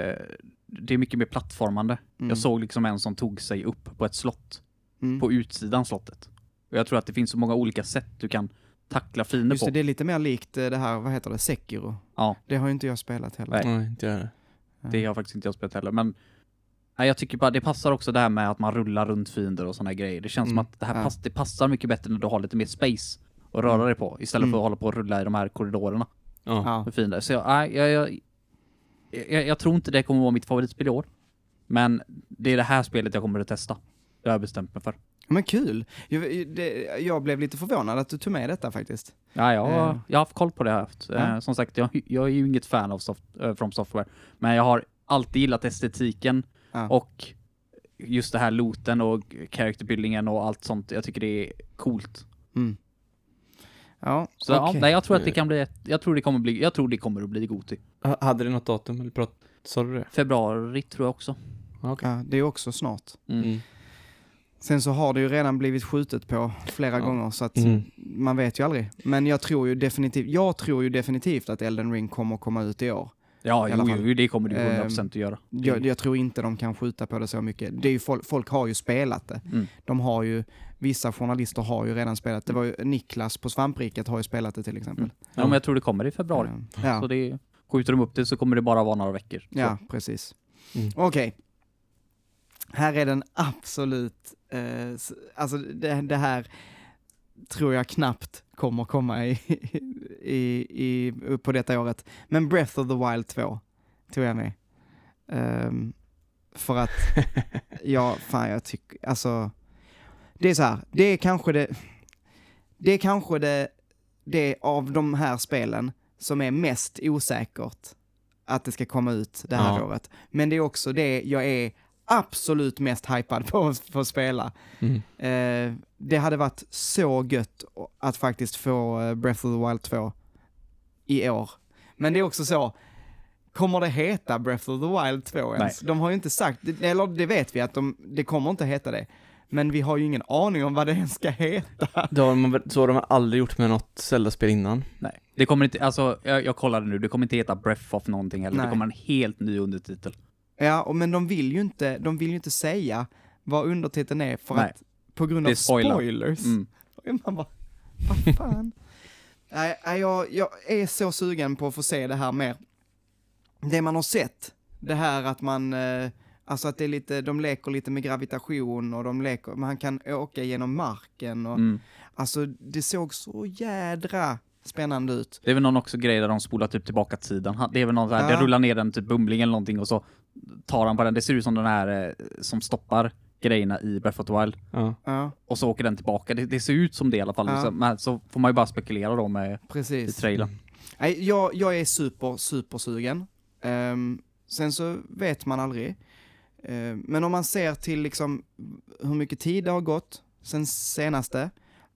det är mycket mer plattformande. Mm. Jag såg liksom en som tog sig upp på ett slott, Mm. på utsidan slottet. Och jag tror att det finns så många olika sätt du kan tackla fiender Just på. det, det är lite mer likt eh, det här, vad heter det, Sekiro. Ja, Det har ju inte jag spelat heller. Nej. Nej, inte jag det. det har faktiskt inte jag spelat heller, men nej, jag tycker bara det passar också det här med att man rullar runt fiender och såna här grejer. Det känns som Mm, att det här ja. pass, det passar mycket bättre när du har lite mer space att röra Mm. dig på, istället Mm. för att hålla på och rulla i de här korridorerna Ja. Med fiender. Så jag, jag, jag, jag, jag tror inte det kommer vara mitt favoritspel i år. Men det är det här spelet jag kommer att testa. Det har jag bestämt mig för. Men kul! Jag, det, jag blev lite förvånad att du tog med detta faktiskt. Ja, jag, har- Eh. jag har haft koll på det jag har haft. Ja. Eh, som sagt, jag, jag är ju inget fan av soft, eh, From Software. Men jag har alltid gillat estetiken Ja. och just det här looten och characterbuildingen och allt sånt. Jag tycker det är coolt. Mm. Ja, Så ja, okej. nej, jag tror att det kan bli jag tror det kommer bli, jag tror det kommer att bli Goti. Ha- Hade det något datum eller prat... Sa du det? Februari tror jag också. Okej. ja, det är också snart. Mm. Mm. Sen så har det ju redan blivit skjutet på flera Ja. gånger så att Mm. man vet ju aldrig. Men jag tror ju definitivt, jag tror ju definitivt att Elden Ring kommer komma ut i år. Ja, I jo, jo, det kommer det ju Ehm, 100% att göra. Jag, jag tror inte de kan skjuta på det så mycket. Det är ju folk, folk har ju spelat det. Mm. De har ju, vissa journalister har ju redan spelat det. var ju Niklas på Svampriket har ju spelat det till exempel. Mm. Ja, men jag tror det kommer i februari. Ja. Så det, skjuter de upp det så kommer det bara vara några veckor. Så. Ja, precis. Mm. Okej. Här är den absolut, eh, alltså det, det här tror jag knappt kommer komma i, i, i, på detta året. Men Breath of the Wild 2 tog jag med. Ehm, för att, ja, fan jag tycker, alltså, det är så här, det är kanske det, det är kanske det, det av de här spelen som är mest osäkert att det ska komma ut det här Ja. året. Men det är också det jag är absolut mest hypad på, att spela. Mm. Eh, det hade varit så gött att faktiskt få eh, Breath of the Wild 2 i år. Men det är också så, kommer det heta Breath of the Wild 2 ens? De har ju inte sagt, eller det vet vi att de, det kommer inte heta det. Men vi har ju ingen aning om vad det ens ska heta. Det har man, så har de aldrig gjort med något Zelda-spel innan. Nej. Det kommer inte, alltså jag, jag kollade nu, det kommer inte heta Breath of någonting heller. Nej. Det kommer en helt ny undertitel. Ja, och, men de vill ju inte, de vill ju inte säga vad undertiteln är för Nej. att, på grund av spoiler. spoilers. Mm. Och man bara, vad fan? Nej, nej, jag, jag är så sugen på att få se det här mer. Det man har sett, det här att man, eh, alltså att det är lite, de leker lite med gravitation och de leker, man kan åka genom marken och, Mm. alltså det såg så jädra spännande ut. Det är väl någon också grej där de spolar typ tillbaka tiden. Han- Det är väl någon där, Ja. det rullar ner en typ bumling eller någonting och så tar han på den. Det ser ut som den här eh, som stoppar grejerna i Breath of the Wild. Ja. Ja, Och så åker den tillbaka. Det, det ser ut som det i alla fall. Ja. Så, men så får man ju bara spekulera då med i trailern. Nej, jag, jag är super, super sugen. Ehm, sen så vet man aldrig. Ehm, men om man ser till liksom hur mycket tid det har gått sen senaste,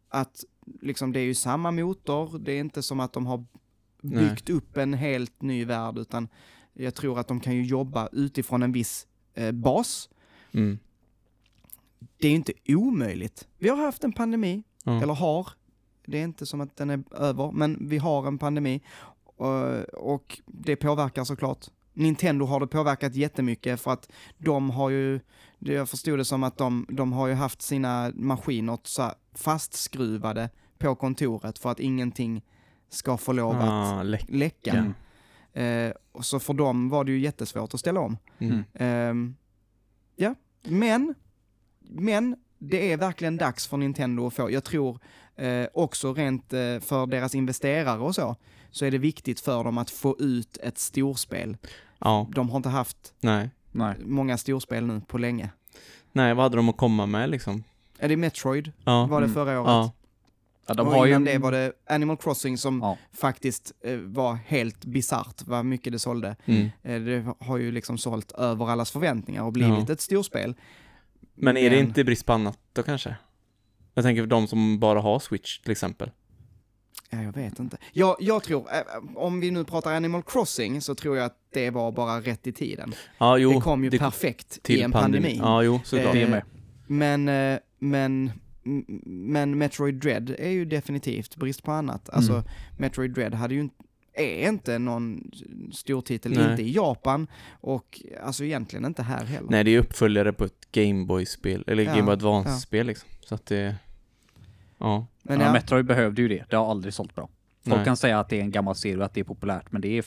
att liksom det är ju samma motor, det är inte som att de har Nej. byggt upp en helt ny värld, utan jag tror att de kan ju jobba utifrån en viss eh, bas. Mm. Det är inte omöjligt. Vi har haft en pandemi, Ja. eller har. Det är inte som att den är över, men vi har en pandemi. Och, och det påverkar såklart. Nintendo har det påverkat jättemycket för att de har ju, jag förstod det som att de, de har ju haft sina maskiner så fastskruvade på kontoret för att ingenting ska få lov att Ah, läck. läcka. Mm. Eh, så för dem var det ju jättesvårt att ställa om. Mm. Ehm, ja, men, men det är verkligen dags för Nintendo att få, jag tror eh, också rent eh, för deras investerare och så, så är det viktigt för dem att få ut ett storspel. Ja, De har inte haft nej. Nej. många storspel nu på länge. Nej, vad hade de att komma med liksom? Är det Metroid? Ja. Var det Mm. förra året? Ja. Ja, de och har ju... innan det var det Animal Crossing som Ja. faktiskt eh, var helt bisarrt vad mycket det sålde. Mm. Eh, det har ju liksom sålt över allas förväntningar och blivit Ja. ett storspel. Men är det Men- inte brist på annat då kanske? Jag tänker för de som bara har Switch till exempel. Ja, jag vet inte. Jag, jag tror, eh, om vi nu pratar Animal Crossing, så tror jag att det var bara rätt i tiden. Ja, jo. det kom ju det- perfekt till i en pandemi. Ja, jo, såklart. Det Eh, med. Men, eh, men, men Metroid Dread är ju definitivt brist på annat. Alltså, Mm. Metroid Dread hade ju inte är inte någon stor titel, Nej. inte i Japan och alltså egentligen inte här heller. Nej, det är uppföljare på ett Gameboy-spel, eller Ja, Game Boy Advance ja. liksom. Så att det... Ja. Men ja, ja, Metroid behövde ju det. Det har aldrig sålt bra. Folk Nej. kan säga att det är en gammal serie och att det är populärt, men det är,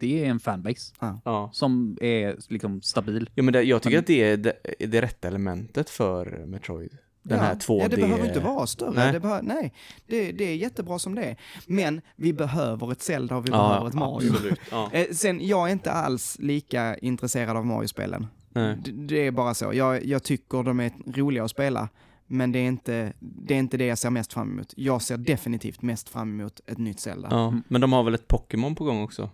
det är en fanbase Ja. som är liksom stabil. Ja, men det, jag tycker Men- att det är det, det rätta elementet för Metroid. Den här 2D... Ja, det behöver inte vara större. Nej. Det, behö- nej, det, det är jättebra som det är. Men vi behöver ett Zelda och vi Ja, behöver ett Mario. absolut. Ja. Eh, sen, jag är inte alls lika intresserad av Mario-spelen. Nej. D- Det är bara så. Jag, jag tycker de är roliga att spela, men det är, inte, det är inte det jag ser mest fram emot. Jag ser definitivt mest fram emot ett nytt Zelda. Ja, men de har väl ett Pokémon på gång också?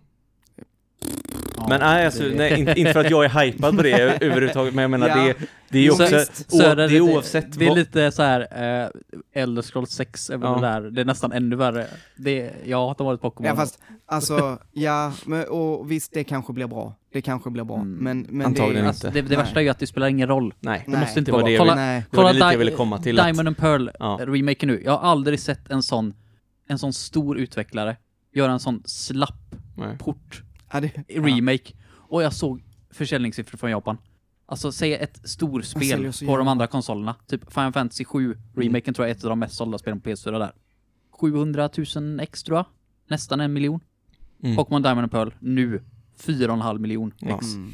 Men nej, alltså, det- nej inte, inte för att jag är hypad på det överhuvudtaget, men jag menar Ja. det, det är ju också... visst. Så det är lite- oavsett Det är lite så här uh, Elder Scrolls 6 är väl Ja. det där. Det är nästan ännu värre. Det, ja, det har varit Pokémon. Ja, fast alltså, ja, men, och visst, det kanske blir bra. Det kanske blir bra. Mm. Men, men Antagligen det, alltså, inte. det, det värsta är ju att det spelar ingen roll. Nej, Det Nej. måste inte Det var vara det jag Kolla, Nej. Det kolla det lite jag ville komma till. Diamond and Pearl Ja. remaken nu. Jag har aldrig sett en sån, en sån stor utvecklare göra en sån slapp Nej. port ja, det, remake. Och jag såg försäljningssiffror från Japan. Alltså säg ett storspel på de andra konsolerna. Typ Final Fantasy 7 remaken tror jag är ett av de mest sålda spelen på PS4 där. 700 000 ex tror jag. Nästan en miljon. Mm. Pokémon Diamond and Pearl nu 4,5 miljon Ja. ex. mm.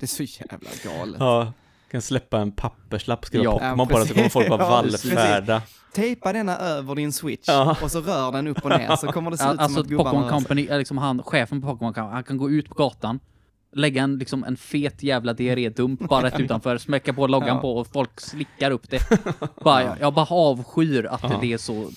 det är så jävla galet. Ja, kan släppa en papperslapp, skriva Ja. Pokémon Ja, på den så kommer folk precis. Ja, vallfärda. Tejpa denna över din switch Ja. och så rör den upp och ner så kommer det se ut Alltså som att gubbarna Pokémon. Company, liksom han, chefen på Pokémon Company, han kan gå ut på gatan, lägga en, liksom, en fet jävla diarrédump bara rätt utanför, smäcka på loggan Ja. på och folk slickar upp det. Bara, jag, jag bara avskyr att Ja. det är så,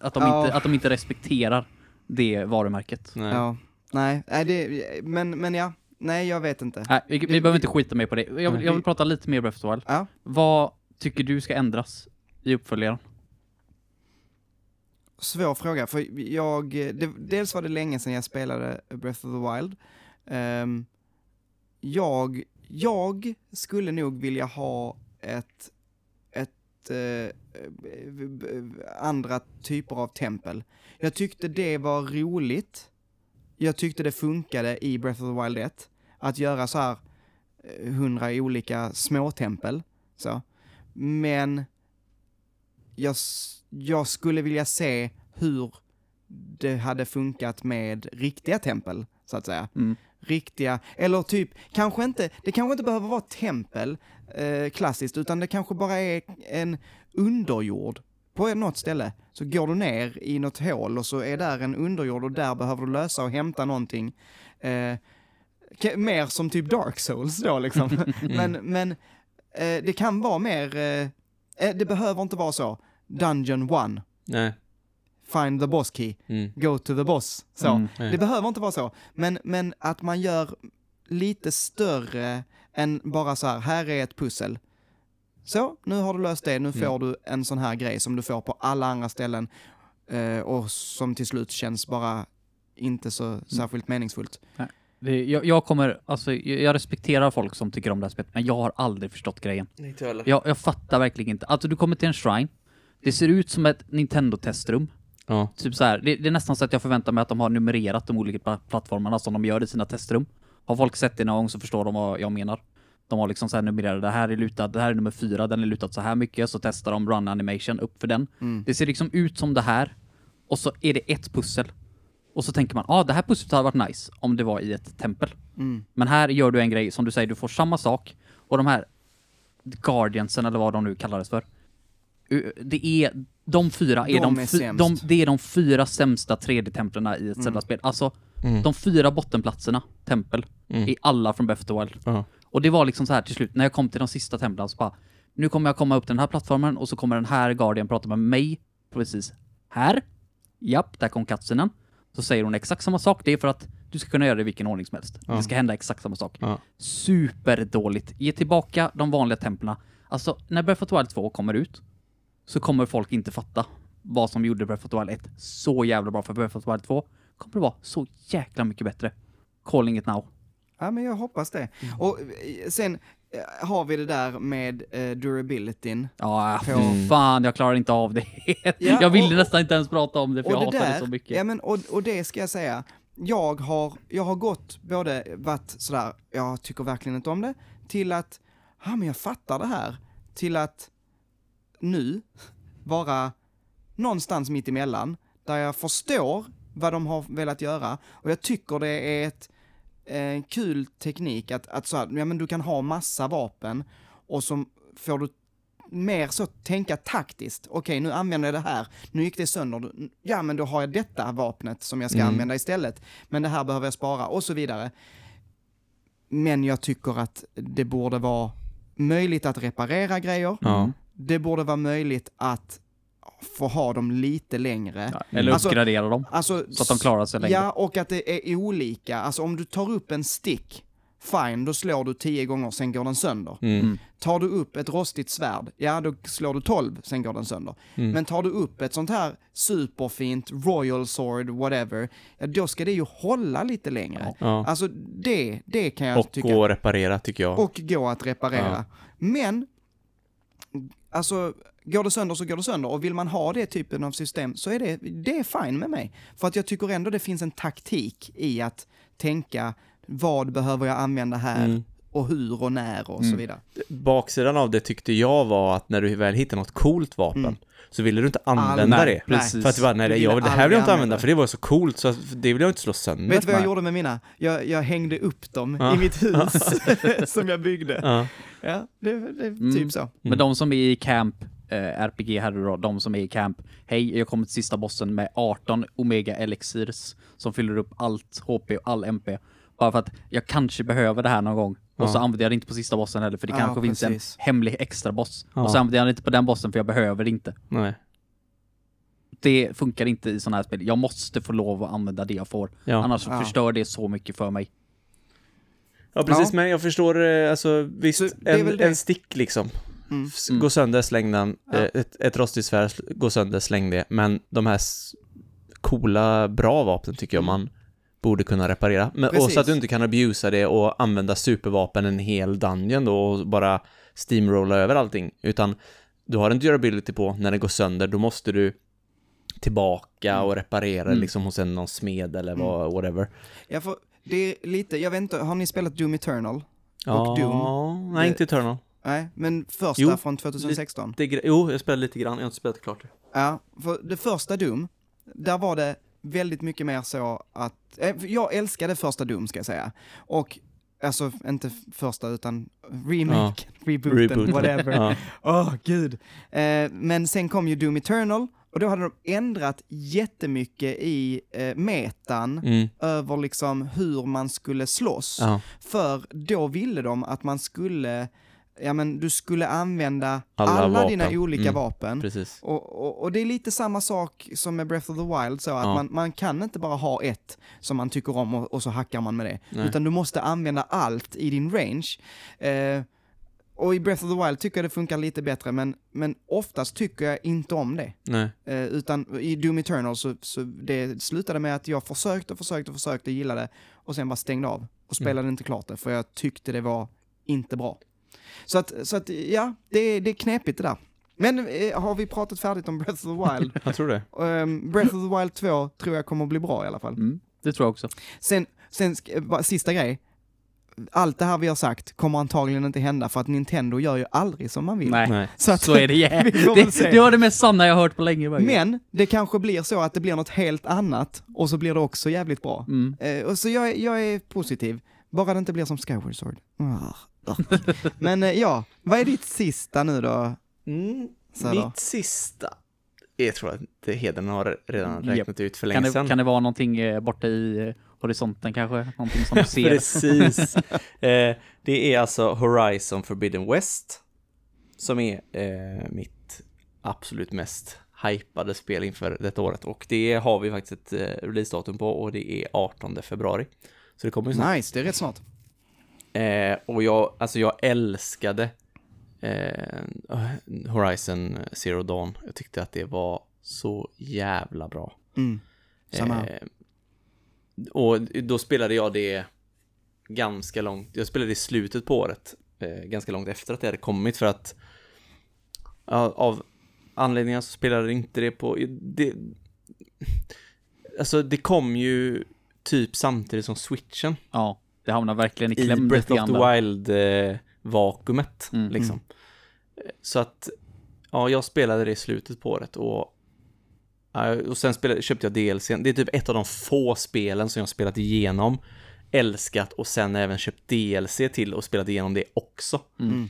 att de, Ja. inte, att de inte respekterar det varumärket. Nej. Ja, nej, nej det, men, men ja, nej jag vet inte. Nej, vi, vi behöver inte skita mer på det. Jag vill, jag vill prata lite mer Breath of the Wild. Ja, Vad tycker du ska ändras i uppföljaren? Svår fråga, för jag, det, dels var det länge sedan jag spelade Breath of the Wild. Um, jag, jag skulle nog vilja ha ett, ett eh, andra typer av tempel. Jag tyckte det var roligt. Jag tyckte det funkade i Breath of the Wild 1. Att göra så här eh, hundra olika små tempel. Så. Men jag, jag skulle vilja se hur det hade funkat med riktiga tempel, så att säga. Mm. Riktiga, eller typ, kanske inte, det kanske inte behöver vara tempel, eh, klassiskt, utan det kanske bara är en underjord på något ställe så går du ner i något hål och så är där en underjord och där behöver du lösa och hämta någonting. Eh, mer som typ Dark Souls då liksom. men men eh, det kan vara mer, eh, eh, det behöver inte vara så. Dungeon one, Nej. find the boss key, Mm. go to the boss. Så. Mm. Nej. Det behöver inte vara så, men, men att man gör lite större än bara så här, här är ett pussel. Så, nu har du löst det, nu Mm. får du en sån här grej som du får på alla andra ställen eh, och som till slut känns bara inte så särskilt meningsfullt. Det, jag, jag kommer, alltså jag respekterar folk som tycker om det här spelet, men jag har aldrig förstått grejen. Jag, jag fattar verkligen inte. Alltså du kommer till en shrine, det ser ut som ett Nintendo-testrum. Ja. Typ så här, det, det är nästan så att jag förväntar mig att de har numrerat de olika pla- plattformarna som de gör i sina testrum. Har folk sett det någon gång så förstår de vad jag menar. De har liksom så här numrerade, det här är lutad, det här är nummer fyra, den är lutad så här mycket, så testar de run animation upp för den. Mm. Det ser liksom ut som det här, och så är det ett pussel. Och så tänker man, ja ah, det här pusslet hade varit nice om det var i ett tempel. Mm. Men här gör du en grej, som du säger, du får samma sak, och de här Guardiansen eller vad de nu kallades för. U- Det är, de fyra är De de, är de, det är de fyra sämsta 3D-templen i ett Zelda-spel. Alltså, Mm. de fyra bottenplatserna, tempel, Mm. är alla från Breath of the Wild. Ja. Och det var liksom så här till slut, när jag kom till de sista templen så bara, nu kommer jag komma upp till den här plattformen och så kommer den här Guardian prata med mig precis här. Japp, där kom cutscenen. Så säger hon exakt samma sak, det är för att du ska kunna göra det i vilken ordning som helst. Ja. Det ska hända exakt samma sak. Ja. Superdåligt. Ge tillbaka de vanliga templen. Alltså, när Breath of the Wild 2 kommer ut, så kommer folk inte fatta vad som gjorde Breath of the Wild 1 så jävla bra, för Breath of the Wild 2 kommer det vara så jäkla mycket bättre. Calling it now. Ja, men jag hoppas det. Mm. Och eh, sen eh, har vi det där med eh, durabilityn. Ja, På- fy fan, jag klarar inte av det. Ja, jag ville och- nästan inte ens prata om det, för jag det hatar där, det så mycket. Ja, men, och, och det ska jag säga, jag har, jag har gått både varit sådär, jag tycker verkligen inte om det, till att, ja men jag fattar det här, till att nu vara någonstans mitt emellan, där jag förstår vad de har velat göra, och jag tycker det är ett eh, kul teknik att, att så här, ja men du kan ha massa vapen, och så får du mer så tänka taktiskt. Okej, nu använder jag det här. Nu gick det sönder. Ja, men då har jag detta vapnet som jag ska Mm. använda istället. Men det här behöver jag spara och så vidare. Men jag tycker att det borde vara möjligt att reparera grejer. Ja. Det borde vara möjligt att få ha dem lite längre. Ja, eller Alltså- uppgradera dem, Alltså, så att de klarar sig längre. Ja, och att det är olika. Alltså om du tar upp en stick, fine, då slår du tio gånger, sen går den sönder. Mm. Tar du upp ett rostigt svärd, ja då slår du 12, sen går den sönder. Mm. Men tar du upp ett sånt här superfint Royal Sword, whatever, ja då ska det ju hålla lite längre. Ja. Alltså det, det kan jag Och tycka. gå och reparera tycker jag. och gå att reparera. Ja. Men, alltså, går det sönder så går det sönder. Och vill man ha det typen av system så är det, det är fine med mig. För att jag tycker ändå det finns en taktik i att tänka, vad behöver jag använda här? Mm. Och hur och när och så Mm. vidare. Baksidan av det tyckte jag var att när du väl hittar något coolt vapen Mm. Så ville du inte använda Nej, det. precis. För att det var, nej, Du det, jag, det här vill jag inte använda för det var så coolt så det vill jag inte slå sönder. Vet du vad jag Nej. gjorde med mina? Jag, jag hängde upp dem Ja. i mitt hus som jag byggde. Ja. Ja, det, är Mm. typ så. Men de som är i camp, eh, RPG här då, de som är i camp, hej, jag kommer till sista bossen med 18 Omega Elixirs som fyller upp allt HP och all MP. Bara för att jag kanske behöver det här någon gång. Och så Ja. använder jag det inte på sista bossen heller, för det Ja, kanske finns precis. en hemlig extra boss. Ja. Och så använder jag det inte på den bossen för jag behöver det inte. Nej. Det funkar inte i sådana här spel. Jag måste få lov att använda det jag får. Ja. Annars Ja. förstör det så mycket för mig. ja, precis. Ja. Men jag förstår, eh, alltså visst, Så det är väl en, en stick liksom. Mm. Mm. Gå sönder, släng den. Ja. Eh, Ett, ett rostigt svärd, gå sönder, släng det. Men de här coola, bra vapnen tycker jag man borde kunna reparera. Men, och så att du inte kan abusa det och använda supervapen en hel dungeon då och bara steamrolla över allting. Utan du har en durability på, när det går sönder, då måste du tillbaka och reparera Mm. liksom hos en någon smed eller vad, whatever. Jag får, det är lite, jag vet inte, har ni spelat Doom Eternal? Ja, Doom. nej Det- inte Eternal. Nej, men första Jo, från 2016. Det, är gre- jo, jag spelade lite grann, jag har inte spelat klart det. Ja, för det första Doom, där var det väldigt mycket mer så att, eh, jag älskade första Doom ska jag säga. Och Alltså inte första utan remake, rebooten, Reboot. whatever. Ja. Åh, gud. Eh, men sen kom ju Doom Eternal och då hade de ändrat jättemycket i eh, metan Mm. över liksom hur man skulle slåss. Ja. För då ville de att man skulle, ja men du skulle använda alla, Alla dina olika Mm. vapen. Precis. Och, och, och det är lite samma sak som med Breath of the Wild, så att Ja. man, man kan inte bara ha ett som man tycker om och, och så hackar man med det. Nej. Utan du måste använda allt i din range. Eh, och i Breath of the Wild tycker jag det funkar lite bättre, men, men oftast tycker jag inte om det. Eh, utan i Doom Eternal så, så det slutade med att jag försökte och försökte och försökte gilla det och sen bara stängde av och spelade inte klart det för jag tyckte det var inte bra. Så att, så att ja, det, är- det är knepigt det där. Men eh, har vi pratat färdigt om Breath of the Wild? Jag tror det. Ehm, Breath of the Wild 2 tror jag kommer att bli bra i alla fall. Mm, det tror jag också. Sen, sen eh, sista grej. Allt det här vi har sagt kommer antagligen inte hända för att Nintendo gör ju aldrig som man vill. Nej. Så, att, så är det väl Det, det var det mest sanna jag har hört på länge. faktiskt. Men det kanske blir så att det blir något helt annat och så blir det också jävligt bra. Mm. Eh, och så jag, är- jag är positiv, bara det inte blir som Skyward Sword. Ah. Men eh, ja, vad är ditt sista nu då? Mm. Mitt sista. Jag tror att Heden har redan räknat ut för Kan, länge det, sedan. kan det vara någonting eh, borta i eh, horisonten kanske? Någonting som du ser? Precis. eh, det är alltså Horizon Forbidden West. Som är eh, mitt absolut mest hypade spel inför detta året. Och det har vi faktiskt ett eh, releasedatum på och det är 18 februari. Så det kommer ju snart. Nice, det är rätt snart. Eh, och jag, alltså jag älskade eh, Horizon Zero Dawn. Jag tyckte att det var så jävla bra. Mm. Samma. Eh, och då spelade jag det ganska långt, jag spelade i slutet på året, eh, ganska långt efter att det hade kommit för att av anledningar så spelade inte det på, det, alltså det kom ju typ samtidigt som switchen Ja, det hamnar verkligen i i kläm Breath lite of the grann där. Wild eh, vakuumet Mm. liksom. Eh, Så att, ja, jag spelade det i slutet på året och och sen spelade, köpte jag DLC. Det är typ ett av de få spelen som jag spelat igenom, älskat och sen även köpt DLC till och spelat igenom det också. Mm.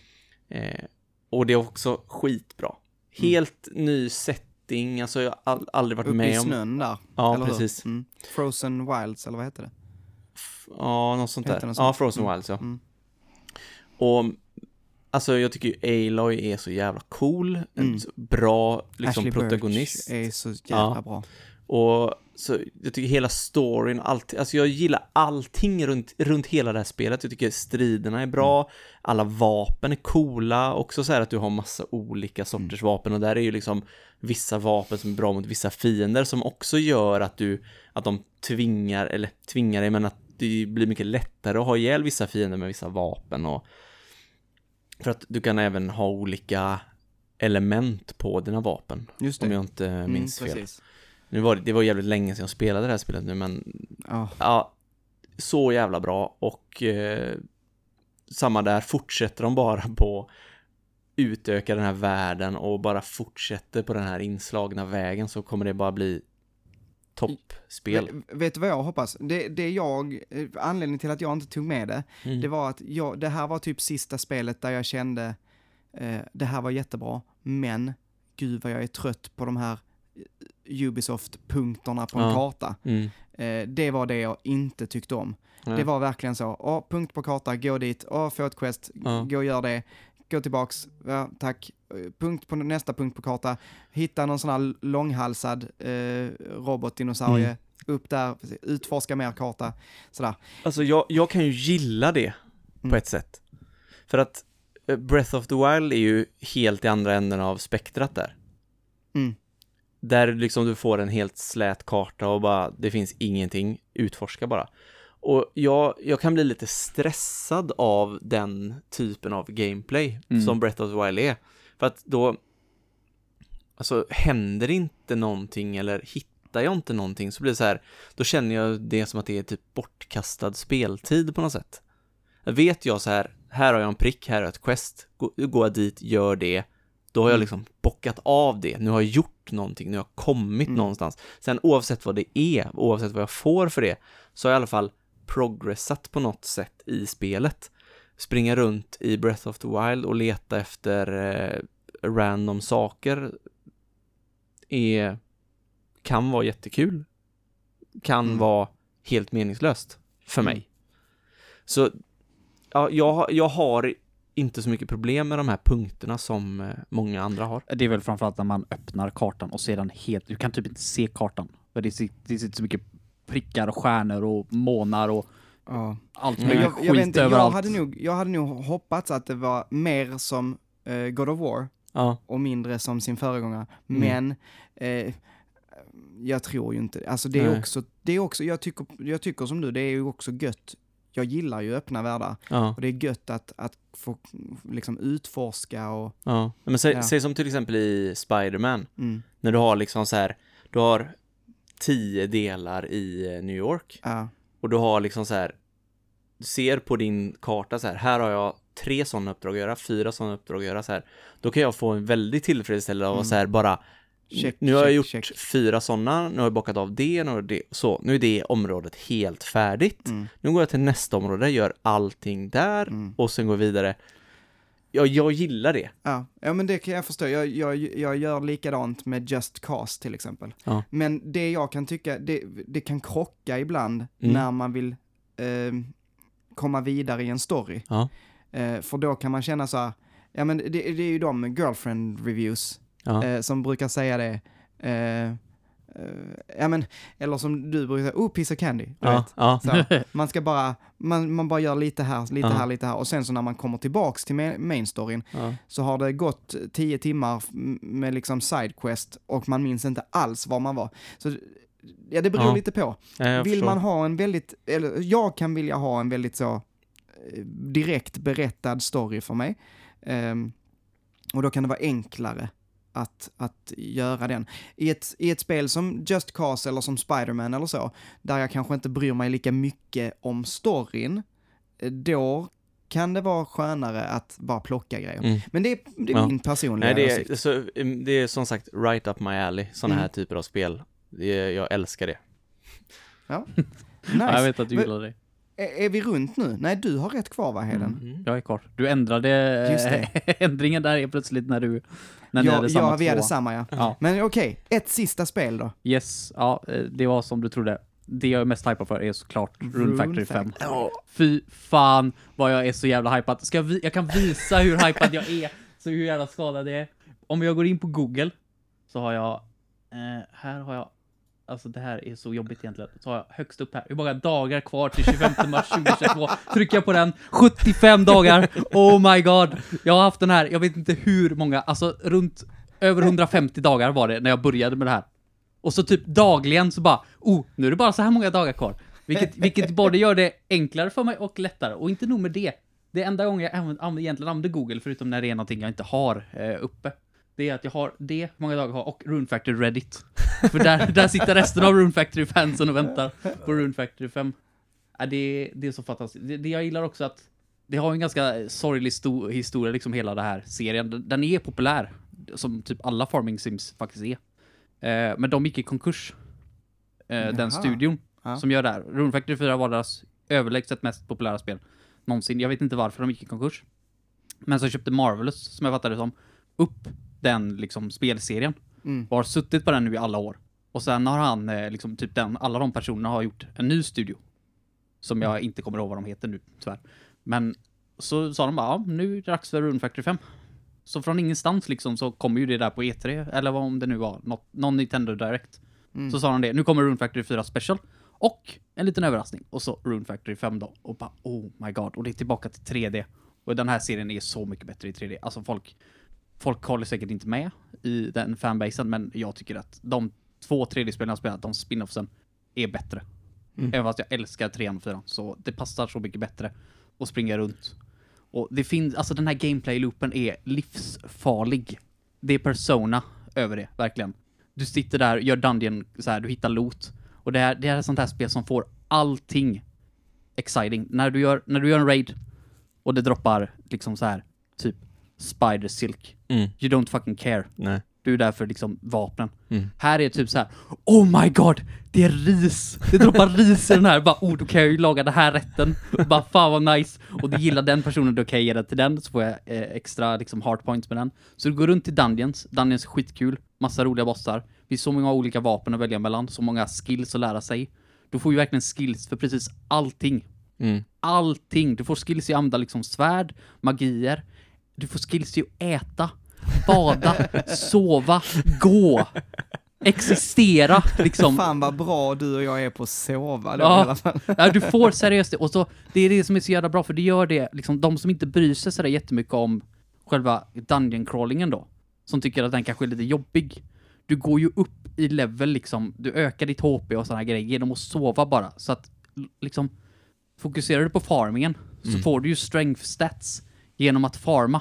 Eh, och det är också skitbra. Helt ny setting, alltså jag har aldrig varit Uppe i med om... snön där. Ja, precis. Mm. Frozen Wilds, eller vad heter det? Ja, något sånt där. den så? Ja, Frozen Mm. Wilds, ja. Mm. Och alltså jag tycker ju Aloy är så jävla cool, en Mm. så bra liksom Ashley protagonist. Birch är så jävla Ja. bra. Och så jag tycker hela storyn, allt, alltså jag gillar allting runt, runt hela det här spelet. Jag tycker striderna är bra, Mm. alla vapen är coola, också så här att du har massa olika sorters Mm. vapen och där är ju liksom vissa vapen som är bra mot vissa fiender som också gör att du, att de tvingar, eller tvingar dig, men att det blir mycket lättare att ha ihjäl vissa fiender med vissa vapen och för att du kan även ha olika element på dina vapen, Just om det. jag inte minns mm, fel. Nu var det, det var jävligt länge sedan jag spelade det här spelet nu, men Ja. ja, så jävla bra och eh, samma där, fortsätter de bara på utöka den här världen och bara fortsätter på den här inslagna vägen så kommer det bara bli toppspel. Vet, vet du vad jag hoppas? Det, det jag, eh, anledningen till att jag inte tog med det, Mm. det var att jag, det här var typ sista spelet där jag kände, eh, det här var jättebra, men gud vad jag är trött på de här eh, Ubisoft-punkterna på en Ja. karta. Mm. Eh, det var det jag inte tyckte om. Nej. Det var verkligen så, åh, punkt på karta, gå dit, åh, få ett quest, Ja. gå och gör det, gå tillbaks, ja, tack, punkt på nästa punkt på karta, hitta någon sån här långhalsad eh, robotdinosaurie, Mm. upp där, utforska mer karta, sådär. Alltså jag, jag kan ju gilla det på Mm. ett sätt. För att eh, Breath of the Wild är ju helt i andra änden av spektrat där. Mm. Där liksom du får en helt slät karta och bara, det finns ingenting, utforska bara. Och jag, jag kan bli lite stressad av den typen av gameplay Mm. som Breath of the Wild är. För att då, alltså händer inte någonting eller hittar jag inte någonting så blir det så här, då känner jag det som att det är typ bortkastad speltid på något sätt. Vet jag så här, här har jag en prick, här har jag ett quest, Gå- går jag dit, gör det, då har jag Mm. liksom bockat av det, nu har jag gjort någonting, nu har jag kommit Mm. någonstans. Sen oavsett vad det är, oavsett vad jag får för det, så har jag i alla fall progressat på något sätt i spelet. Springa runt i Breath of the Wild och leta efter eh, random saker är, kan vara jättekul. Kan Mm. vara helt meningslöst för Mm. mig. Så ja, jag, har- jag har inte så mycket problem med de här punkterna som eh, många andra har. Det är väl framförallt när man öppnar kartan och ser den helt, du kan typ inte se kartan. För det sitter, det sitter så mycket prickar och stjärnor och månar och Ja. allt möjligt Jag, skit jag, vet inte, jag, överallt. hade nog, jag hade nog hoppats att det var mer som eh, God of War Ja, och mindre som sin föregångare. Mm. Men eh, jag tror ju inte Alltså det är Nej. också, det är också jag, tycker, jag tycker som du, det är ju också gött. Jag gillar ju öppna världar ja, och det är gött att, att få liksom utforska och ja. Men säg, Ja. som till exempel i Spider-Man. mm, När du har liksom så här, du har tio delar i eh, New York ja, och du har liksom så här, du ser på din karta så här, här har jag tre sådana uppdrag att göra, fyra sådana uppdrag att göra så här. Då kan jag få en väldigt tillfredsställelse av Mm. så här bara, Check, nu har jag gjort check. fyra sådana, nu har jag bockat av det, nu det, så, nu är det området helt färdigt. mm, Nu går jag till nästa område, gör allting där mm. och sen går jag vidare. Ja, jag gillar det. Ja, ja men det kan jag förstå. Jag, jag, jag gör likadant med Just Cause till exempel. Ja. Men det jag kan tycka, det, det kan krocka ibland Mm. när man vill eh, komma vidare i en story. Ja. Eh, för då kan man känna så här, ja men det, det är ju de girlfriend reviews Ja. eh, som brukar säga det. Eh, ja men, eller som du brukar säga, oh piece of candy. Ja, ja. Så, man ska bara, man, man bara gör lite här, lite Ja. här, lite här och sen så när man kommer tillbaks till ma- main storyn så har det gått tio timmar med liksom sidequest och man minns inte alls var man var. Så ja, det beror lite på. Vill förstår. man ha en väldigt, eller jag kan vilja ha en väldigt så eh, direkt berättad story för mig. Ehm, och då kan det vara enklare att, att göra den. I ett, I ett spel som Just Cause eller som Spider-Man eller så, där jag kanske inte bryr mig lika mycket om storyn, då kan det vara skönare att bara plocka grejer. Mm. Men det är, det är Ja. min personliga Nej, det åsikt. är, så, mm, det är som sagt right up my alley, sådana Mm. här typer av spel. Det är, jag älskar det. Ja, Nice. jag vet att du gillar det. Är, är vi runt nu? Nej, du har rätt kvar va, Heden? Mm. Jag är kvar. Du ändrade Just det. ändringen där är plötsligt när du när ni Ja, hade samma ja, vi två. hade samma ja. Ja. Men okej, ett sista spel då. Yes, ja, eh, det var som du trodde. Det jag är mest hypad för är såklart Rune Rune Factory 5. Factory. Ja, Fy fan vad jag är så jävla hypad. Ska jag, vi- jag kan visa hur hypad jag är, så hur jävla skadad jag är. Om jag går in på Google så har jag, eh, här har jag, alltså det här är så jobbigt egentligen. Så har jag högst upp här, hur många dagar kvar till 25 mars 2022? Trycker jag på den, 75 dagar! Oh my god! Jag har haft den här, jag vet inte hur många, alltså runt över 150 dagar var det när jag började med det här. Och så typ dagligen så bara, oh, nu är det bara så här många dagar kvar. Vilket, vilket både gör det enklare för mig och lättare. Och inte nog med det. Det enda gången jag använder, använder, egentligen använder Google, förutom när det är någonting jag inte har eh, uppe, det är att jag har det, hur många dagar jag har, och Runefactor Reddit. För där, där sitter resten av Rune Factory-fansen och väntar på Rune Factory 5. Ja, det, det är så fantastiskt. Det, det jag gillar också att det har en ganska sorglig sto- historia, liksom hela den här serien. Den- är populär, som typ alla farming sims faktiskt är. Eh, men de gick i konkurs. Eh, den studion Ja. som gör det här. Rune Factory 4 var deras överlägset mest populära spel någonsin. Jag vet inte varför de gick i konkurs. Men så köpte Marvelous, som jag fattade det som, upp den liksom spelserien. Mm. Och har suttit på den nu i alla år. Och sen har han, eh, liksom typ den, alla de personerna har gjort en ny studio. Som jag inte kommer ihåg vad de heter nu, tyvärr. Men så sa de bara, ja, nu är det dags för Rune Factory 5. Så från ingenstans liksom så kommer ju det där på E3, eller vad om det nu var, något, någon Nintendo Direct. Mm. Så sa de det, nu kommer Rune Factory 4 Special. Och en liten överraskning. Och så Rune Factory 5 då. Och bara, oh my god. Och det är tillbaka till 3D. Och den här serien är så mycket bättre i 3D. Alltså folk, folk håller säkert inte med i den fanbasen, men jag tycker att de två 3D-spelen jag spelat, de spin-offsen, är bättre. Mm. Även fast jag älskar 3 och 4 så det passar så mycket bättre att springa runt. Och det finns, alltså den här gameplay-loopen är livsfarlig. Det är persona över det, verkligen. Du sitter där, gör dungeon, så här, du hittar loot. Och det, här, det här är sånt här spel som får allting exciting. När du gör, när du gör en raid och det droppar liksom så här, typ spider silk. Mm. You don't fucking care. Nej. Du är där för liksom vapnen. Mm. Här är det typ så här. Oh my god! Det är ris! Det droppar ris i den här. Bara, oh, då kan jag ju laga den här rätten. Bara, fan vad nice! Och du gillar den personen, då kan jag ge den till den. Så får jag eh, extra liksom heart points med den. Så du går runt i Dungeons. Dungeons är skitkul. Massa roliga bossar. Det finns så många olika vapen att välja mellan. Så många skills att lära sig. Du får ju verkligen skills för precis allting Mm. allting. Du får skills i använda liksom svärd, magier. Du får skills i att äta, bada, sova, gå, existera liksom. Fan vad bra du och jag är på att sova då, Ja. i alla fall. Ja, du får seriöst det. Och så, det är det som är så jävla bra, för det gör det, liksom de som inte bryr sig sådär jättemycket om själva dungeon crawlingen då, som tycker att den kanske är lite jobbig. Du går ju upp i level liksom, du ökar ditt HP och sådana grejer genom att sova bara. Så att liksom, fokuserar du på farmingen så Mm. får du ju strength stats genom att farma.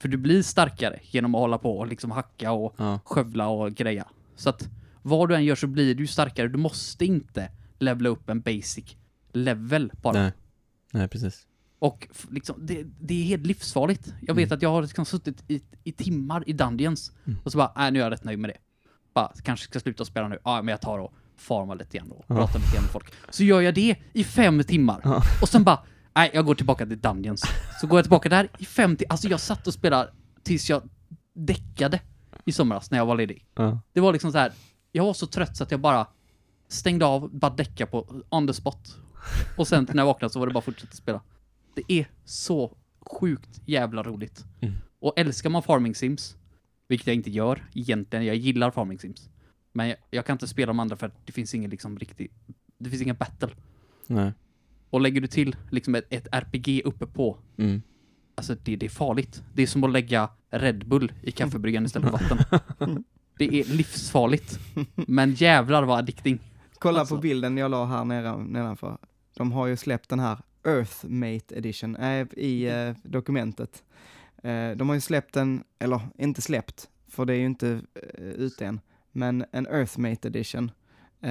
För du blir starkare genom att hålla på och liksom hacka och Ja. skövla och greja. Så att vad du än gör så blir du starkare. Du måste inte levla upp en basic level bara. Nej. Nej, precis. Och liksom, det, det är helt livsfarligt. Jag vet Mm. att jag har liksom suttit i, i timmar i Dungeons Mm. och så bara, nej nu är jag rätt nöjd med det. Bara, kanske ska sluta spela nu. Ja, men jag tar och farmar lite igen och Ja. pratar lite grann med folk. Så gör jag det i fem timmar. Ja. Och sen bara, nej jag går tillbaka till Dungeons. Så går jag tillbaka där i fem timmar. Alltså jag satt och spelade tills jag däckade i somras när jag var ledig. Ja. Det var liksom så här. jag var så trött så att jag bara stängde av, bara däcka på on the spot. Och sen när jag vaknade så var det bara att fortsätta spela. Det är så sjukt jävla roligt. Mm. Och älskar man farming sims, vilket jag inte gör egentligen, jag gillar farming sims. Men jag, jag kan inte spela de andra för att det finns ingen liksom riktig, det finns ingen battle. Nej. Och lägger du till liksom ett, ett RPG uppe på, Mm. alltså det, det är farligt. Det är som att lägga Red Bull i kaffebryggan istället för vatten. Det är livsfarligt. Men jävlar vad addicting. Kolla Alltså. på bilden jag la här nere, nedanför. De har ju släppt den här Earthmate edition äh, i eh, dokumentet. Eh, de har ju släppt den, eller inte släppt, för det är ju inte uh, ute än, men en Earthmate edition.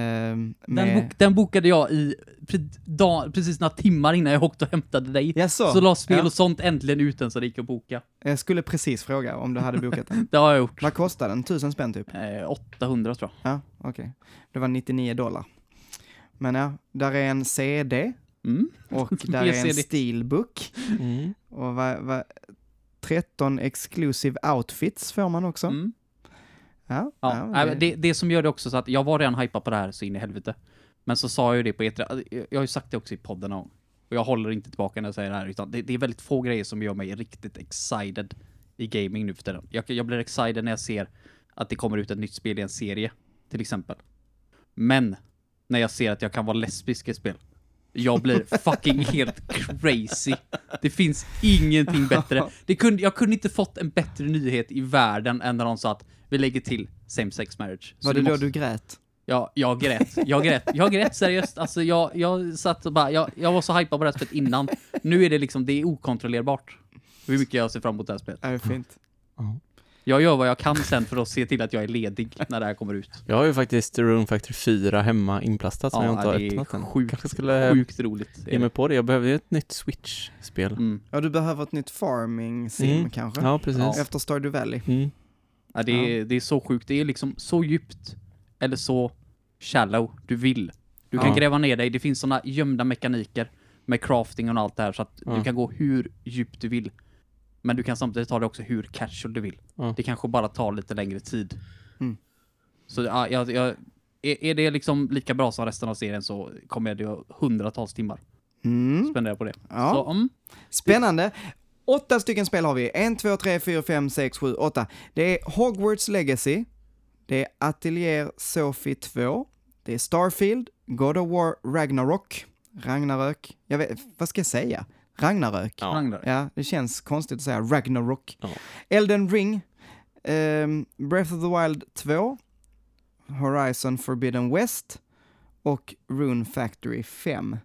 Eh, Den, med... bok, den bokade jag i pre, dag, precis några timmar innan jag åkte och hämtade dig. Jaså? Så la spel Ja. och sånt äntligen ut den så det gick att boka. Jag skulle precis fråga om du hade bokat den. Det har jag gjort. Vad kostar den? Tusen spänn typ? Eh, 800 tror jag. Ja, okej. Det var 99 dollar. Men ja, där är en CD Mm. och där är en steelbook. Mm. Och vad, vad, 13 exclusive outfits får man också. Mm. Ja, Ja, ja, men det, det som gör det också så att jag var redan hypad på det här så in i helvete. Men så sa jag ju det på E3, jag har ju sagt det också i podden någon. Och jag håller inte tillbaka när jag säger det här, utan det, det är väldigt få grejer som gör mig riktigt excited i gaming nu för tiden. Jag, jag blir excited när jag ser att det kommer ut ett nytt spel i en serie, till exempel. Men, när jag ser att jag kan vara lesbisk i spel. Jag blir fucking helt crazy. Det finns ingenting bättre. Det kunde, jag kunde inte fått en bättre nyhet i världen än när de sa att vi lägger till same sex marriage. Så Var det du då måste- du grät? Ja, jag grät. Jag grät. Jag grät seriöst. Alltså jag, jag satt och bara, jag, jag var så hypad på det här spelet innan. Nu är det liksom, det är okontrollerbart. Hur mycket jag ser fram emot det här spelet. Ja, det är fint. Ja. Jag gör vad jag kan sen för att se till att jag är ledig när det här kommer ut. Jag har ju faktiskt Rune Factory 4 hemma inplastat som jag inte har det är öppnat än. sjukt, Kanske skulle sjukt roligt. ge mig på det. Jag behöver ju ett nytt Switch-spel. Mm. Ja, du behöver ett nytt farming sim Mm. kanske? Ja, precis. Ja. Efter Stardew Valley. Mm. Ja, det, är, det är så sjukt. Det är liksom så djupt eller så shallow du vill. Du kan Ja. gräva ner dig. Det finns såna gömda mekaniker med crafting och allt det här så att Ja. du kan gå hur djupt du vill. Men du kan samtidigt ta det också hur casual du vill. Ja. Det kanske bara tar lite längre tid. Mm. Så ja, jag, jag, är, är det liksom lika bra som resten av serien så kommer jag att hundratals timmar Mm. spendera på det. Ja. Så, mm, Spännande. Åtta stycken spel har vi. En, två, tre, fyra, fem, sex, sju, åtta. Det är Hogwarts Legacy. Det är Atelier Sophie 2. Det är Starfield, God of War Ragnarok, Ragnarök. Jag vet, vad ska jag säga? Ragnarök. Ja. Ragnarök. Ja, det känns konstigt att säga Ragnarok. Ja. Elden Ring, ehm, Breath of the Wild 2, Horizon Forbidden West och Rune Factory 5.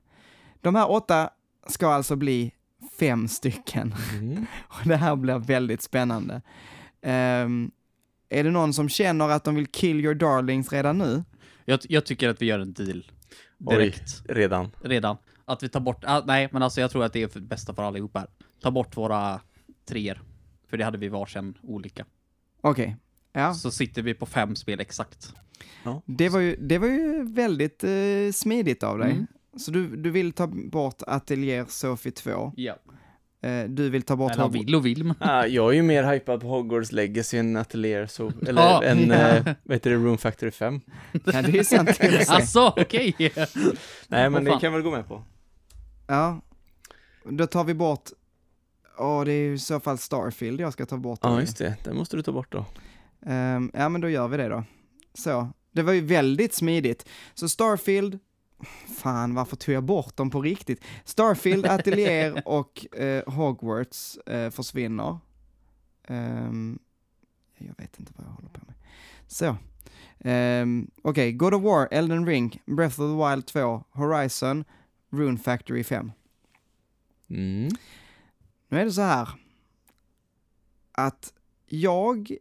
De här åtta ska alltså bli fem stycken. Mm. Och det här blir väldigt spännande. Ehm, är det någon som känner att de vill kill your darlings redan nu? Jag, jag tycker att vi gör en deal. Direkt. Redan. redan. Att vi tar bort, ah, nej men alltså jag tror att det är för bästa för allihopa här. Ta bort våra treor. För det hade vi varsin olika. Okej. Ja, så sitter vi på fem spel exakt. det var ju, det var ju väldigt eh, smidigt av dig. Mm. Så du, du vill ta bort Atelier Sophie 2. Ja. Eh, du vill ta bort Eller Hogwarts. vill och vill, men... Ah, jag är ju mer hypad på Hogwarts Legacy än Atelier, så, eller Ja. en, Ja. eh, vad heter det, Room Factory 5. Ja, det är ju sant. i och för sig. Alltså, okej! Nej, men det fan. kan jag väl gå med på. Ja, då tar vi bort, ja det är ju i så fall Starfield jag ska ta bort. Ja, just det. Den måste du ta bort då. Ehm, ja men då gör vi det då. Så, det var ju väldigt smidigt. Så Starfield, fan varför tog jag bort dem på riktigt? Starfield, Atelier och eh, Hogwarts eh, försvinner. Ehm, jag vet inte vad jag håller på med. Så. Um, Okej, God of War, Elden Ring, Breath of the Wild 2, Horizon, Rune Factory 5. Mm. Nu är det så här att jag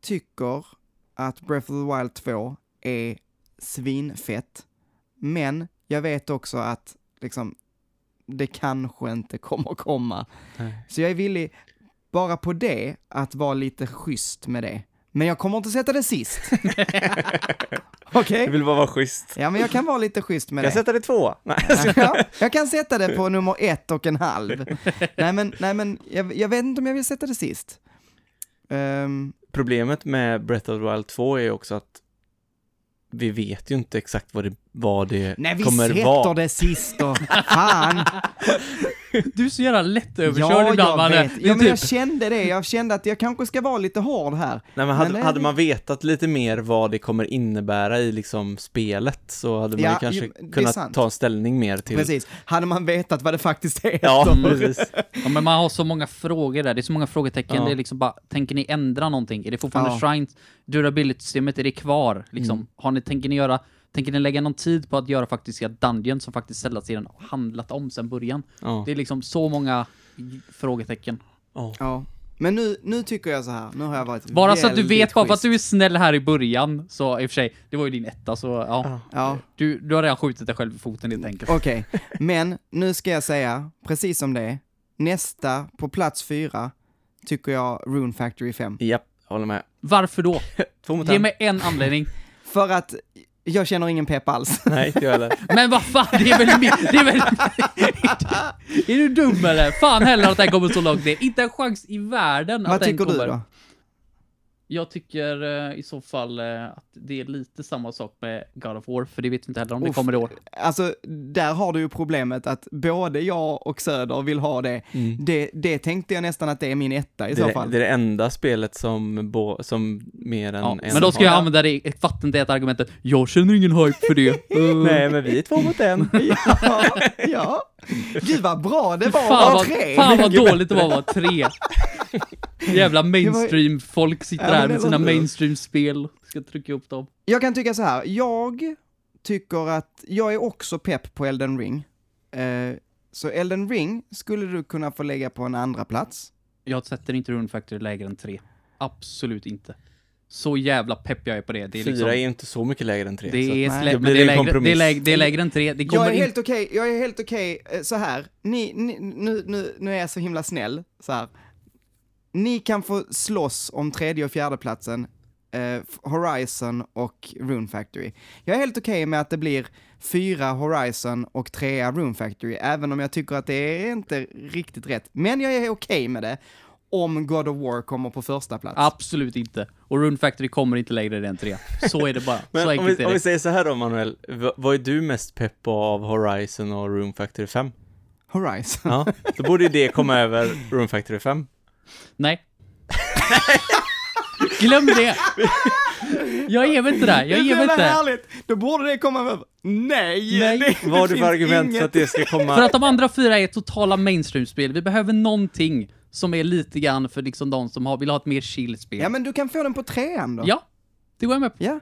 tycker att Breath of the Wild 2 är svinfett, men jag vet också att liksom det kanske inte kommer komma. Nej. Så jag är villig, bara på det, att vara lite schysst med det. Men jag kommer inte sätta det sist. Okej? Jag vill bara vara schysst. Ja, men jag kan vara lite schysst med jag det. sätta det två? Nej. Ja, jag kan sätta det på nummer ett och en halv. Nej men, nej, men jag, jag vet inte om jag vill sätta det sist. Ehm, Problemet med Breath of the Wild 2 är också att vi vet ju inte exakt vad det, vad det nej, vi kommer sätter vara. det sist och fan. Du är så jävla lättöverkörd Ja, ibland, jag Manne. vet. Det är Ja, men jag typ- kände det. Jag kände att jag kanske ska vara lite hård här. Nej, men hade, Men det- hade man vetat lite mer vad det kommer innebära i liksom spelet så hade man Ja, ju kanske ju- det är kunnat sant. ta en ställning mer till... Precis. Hade man vetat vad det faktiskt heter. Ja, precis. Ja, men man har så många frågor där, det är så många frågetecken, Ja. det är liksom bara, tänker ni ändra någonting? Är det fortfarande Ja. shrines? Durability-systemet, är det kvar? Liksom, Mm. har ni, tänker ni göra, tänker ni lägga någon tid på att göra faktiska dungeons som faktiskt har handlat om sedan början? Ja. Det är liksom så många frågetecken. Ja. Ja. Men nu, nu tycker jag så här. Nu har jag varit Bara så att du vet, bara för att du är snäll här i början, så i och för sig, det var ju din etta, så ja. Ja, Du, du har redan skjutit dig själv i foten helt enkelt. okej. Men nu ska jag säga, precis som det är, nästa på plats fyra tycker jag Rune Factory 5. Japp, håller med. Varför då? Ge mig en anledning. För att jag känner ingen pepp alls. Nej, inte jag heller. Men vad fan, det är väl min, det är väl... är du dum eller? Fan heller att det här kommer så långt ner. Inte en chans i världen att Vad den tycker kommer. du då? Jag tycker eh, i så fall eh, att det är lite samma sak med God of War, för det vet vi inte heller om det Uff. kommer i år. Alltså, där har du ju problemet att både jag och Söder vill ha det. Mm. Det, det tänkte jag nästan att det är min etta i Det, så fall. det är det enda spelet som, bo, som mer än Ja, en men då ska jag använda det ett vattentäta argumentet. Jag känner ingen hype för det. Eh, Nej, men vi är två mot en. ja, ja. Gud vad bra det var Fan av vad, tre! fan vad dåligt det var att vara tre. Jävla mainstream-folk sitter Ja, här med sina mainstream-spel. Ska trycka upp dem. Jag kan tycka så här, jag tycker att jag är också pepp på Elden Ring. Eh, så Elden Ring skulle du kunna få lägga på en andra plats. Jag sätter inte Rune Factory lägre än tre. Absolut inte. Så jävla pepp jag är på det. Det är Fyra liksom... är ju inte så mycket lägre än tre. Det är det lägre, det, är lägre, det är lägre än tre. Det kommer Jag är in... helt okej, jag är helt okej, eh, så här, ni, ni, nu, nu, nu är jag så himla snäll, så här. Ni kan få slåss om tredje och fjärde platsen eh, Horizon och Rune Factory. Jag är helt okej med att det blir fyra Horizon och trea Rune Factory, även om jag tycker att det är inte riktigt rätt. Men jag är okej med det om God of War kommer på första plats. Absolut inte. Och Rune Factory kommer inte lägre än tre. Så är det bara. Men så om vi, är om vi det. säger så här då, Manuel. V- vad är du mest pepp på av Horizon och Room Factory 5? Horizon. Ja, då borde ju det komma över Room Factory 5. Nej. Glöm det! Jag ger mig inte där. Jag det ger är mig inte. härligt! Då borde det komma över. Nej! Nej. Det, Vad har du för finns argument för inget. att det ska komma? För att de andra fyra är totala mainstream-spel. Vi behöver någonting som är lite grann för liksom de som har, vill ha ett mer chill-spel. Ja, men du kan få den på trean då. Ja, det går jag med på. Ja.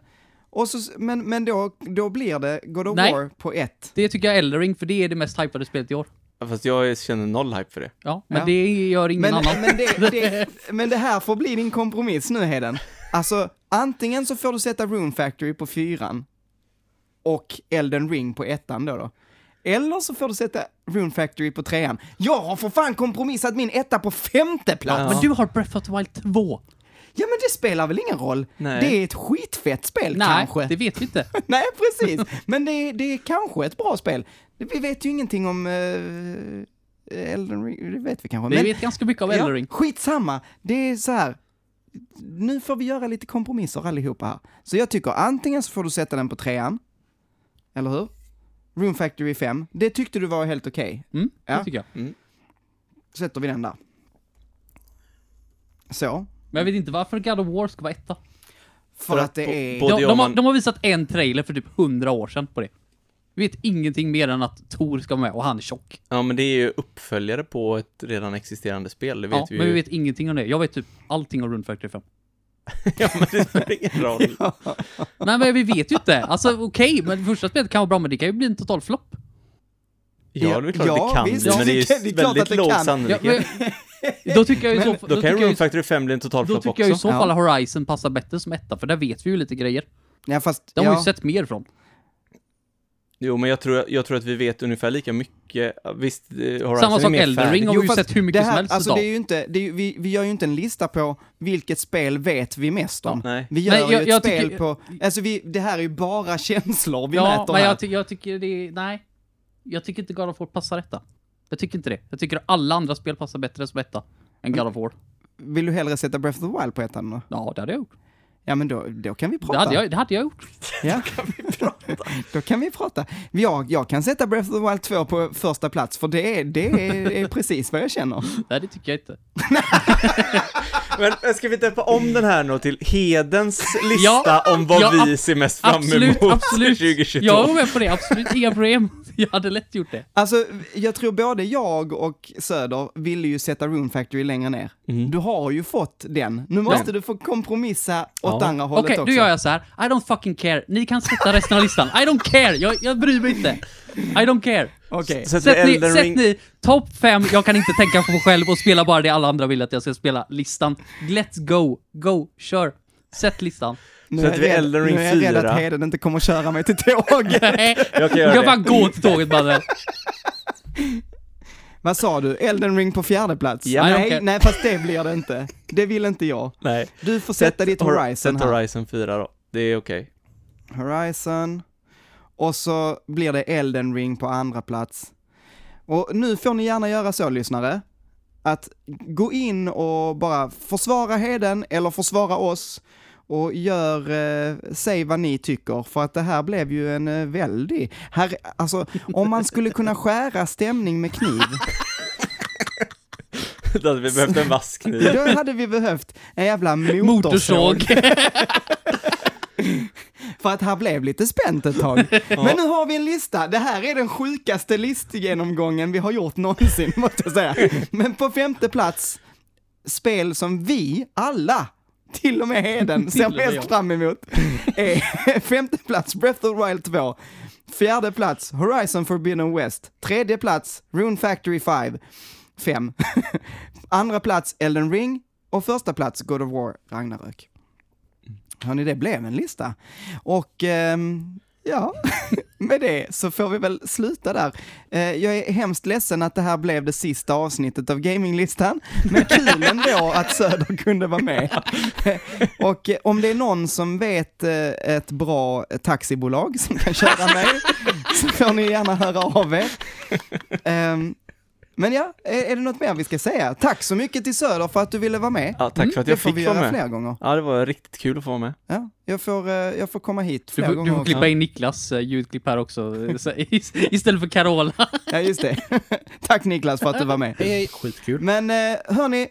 Och så, men men då, då blir det God of Nej. War på ett. Det tycker jag är Eldering, för det är det mest hypade spelet i år. Fast jag känner noll hype för det. Ja, men Ja. det gör ingen Men, annan. men, det, det, men det här får bli din kompromiss nu, Heden. Alltså, antingen så får du sätta Rune Factory på fyran och Elden Ring på ettan då. då. Eller så får du sätta Rune Factory på trean. Jag har för fan kompromissat min etta på femte plats! Men du har Breath of the Wild 2. Ja, men det spelar väl ingen roll? Nej. Det är ett skitfett spel Nej, kanske. det vet vi inte. Nej, precis. Men det, är- det är kanske ett bra spel. Vi vet ju ingenting om uh, Elden Ring, det vet vi kanske. Vi Men, vet ganska mycket av Elden Ring. Ja, skitsamma. Det är så här. Nu får vi göra lite kompromisser allihopa här. Så jag tycker antingen så får du sätta den på trean, eller hur? Room Factory 5. Det tyckte du var helt okej. Mm, det Ja. tycker jag. Sätter vi den där. Så. Men jag vet inte varför God of War ska vara etta. För, För att att det är... De, de, har, de har visat en trailer för typ 100 år sedan på det. Vi vet ingenting mer än att Tor ska vara med och han är tjock. Ja, men det är ju uppföljare på ett redan existerande spel, det vet Ja, vi ju. men vi vet ingenting om det. Jag vet typ allting om Rune Factory 5. ja, men det spelar ingen roll. Nej men vi vet ju inte. Alltså okej, men första spelet kan vara bra men det kan ju bli en total flopp. Ja, det är klart Ja, det kan visst, men det är ju väldigt det låg kan. Ja, sannolikhet. men, då tycker jag ju så, Då då kan Room Factory 5 bli en total då tycker jag i så Ja. fall Horizon passar bättre som etta, för där vet vi ju lite grejer. Ja, fast... De har ja. ju sett mer från. Jo, men jag tror, jag tror att vi vet ungefär lika mycket. Visst, eh, Horizon Samma sak Elden. Ring har vi ju sett hur mycket det här, som helst alltså det är ju inte, det är, ju- vi, vi gör ju inte en lista på vilket spel vet vi mest om. Nej. Vi gör Nej, ju jag- ett jag spel tycker- på, alltså vi, det här är ju bara känslor vi Ja, mäter men här. jag, ty jag tycker det är, nej. Jag tycker inte God of War passar detta. Jag tycker inte det. Jag tycker alla andra spel passar bättre som etta än God of War. Vill du hellre sätta Breath of the Wild på ettan då? Ja, det hade jag gjort. Ja men då, då kan vi prata. Det hade jag, det hade jag gjort. Ja. då kan vi prata. Jag, jag kan sätta Breath of the Wild 2 på första plats, för det är, det är, är precis vad jag känner. Nej, det tycker jag inte. Men ska vi döpa om den här nu till Hedens lista Ja, om vad ja, vi ser mest fram Absolut, emot absolut. 2022? Jag går med på det, absolut. Inga problem. Jag hade lätt gjort det. Alltså, jag tror både jag och Söder ville ju sätta Rune Factory längre ner. Mm. Du har ju fått den. Nu måste du få kompromissa åt Ja. andra hållet Okej, också. då gör jag så här. I don't fucking care. Ni kan sätta resten av listan. I don't care. Jag, jag bryr mig inte. I don't care. Sätter Sätt vi ni, Elden sätt Ring... ni topp fem, jag kan inte tänka på mig själv och spela bara det alla andra vill att jag ska spela listan. Let's go. Go, kör. Sätt listan. Nu Sätter är vi jag Elden Ring Nu är jag rädd 4. att Heden inte kommer köra mig till tåget. Nej, Jag kan göra kan det. bara gå till tåget mannen. Vad sa du? Elden Ring på fjärde plats? Ja. nej, okej. nej, fast det blir det inte. Det vill inte jag. Nej. Du får sätta ditt Hor- Horizon Sätt här. Horizon 4 då. Det är okej. Horizon. Och så blir det Elden Ring på andra plats. Och nu får ni gärna göra så, lyssnare. Att gå in och bara försvara Heden eller försvara oss och gör, eh, säg vad ni tycker, för att det här blev ju en eh, väldig, här, alltså om man skulle kunna skära stämning med kniv, Då hade vi behövt en vass kniv. då hade vi behövt en jävla motorsåg. Motorsåg. För att här blev lite spänt ett tag. Men nu har vi en lista. Det här är den sjukaste listgenomgången vi har gjort någonsin, måste jag säga. Men på femte plats, spel som vi alla, till och med Heden, ser mest fram emot, är femte plats Breath of the Wild 2. Fjärde plats Horizon Forbidden West. Tredje plats Rune Factory 5. 5. Andra plats Elden Ring. Och första plats God of War Ragnarök. Hörni, det blev en lista. Och ehm, ja, med det så får vi väl sluta där. Eh, jag är hemskt ledsen att det här blev det sista avsnittet av Gaminglistan, men kul ändå att Söder kunde vara med. Och eh, om det är någon som vet eh, ett bra taxibolag som kan köra mig, så får ni gärna höra av er. Ehm, men ja, är, är det något mer vi ska säga? Tack så mycket till Söder för att du ville vara med. Ja, tack för att Det jag får fick vi vara göra med. fler gånger. Ja, det var riktigt kul att få vara med. Ja, jag får, eh, jag får komma hit Du fler får, gånger du får också. klippa in Niklas eh, ljudklipp här också, eh, istället för Carola. Ja, just det. Tack Niklas för att du var med. Skitkul. Men hörni,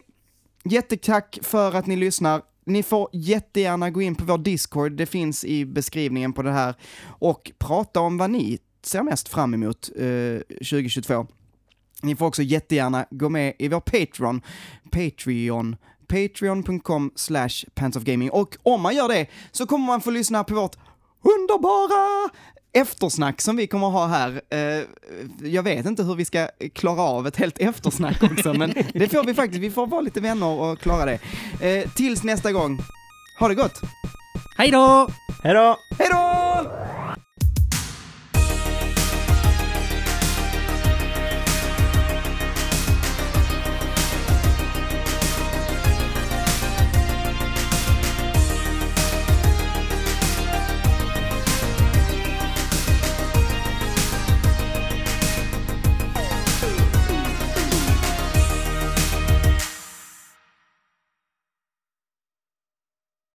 jättetack för att ni lyssnar. Ni får jättegärna gå in på vår Discord, det finns i beskrivningen på det här, och prata om vad ni ser mest fram emot eh, 2022. Ni får också jättegärna gå med i vår Patreon, Patreon, patreon.com slash pantsofgaming. Och om man gör det så kommer man få lyssna på vårt underbara eftersnack som vi kommer ha här. Eh, jag vet inte hur vi ska klara av ett helt eftersnack också, men det får vi faktiskt. Vi får vara lite vänner och klara det. Eh, tills nästa gång, ha det gott! Hej då! Hej då! Hej då!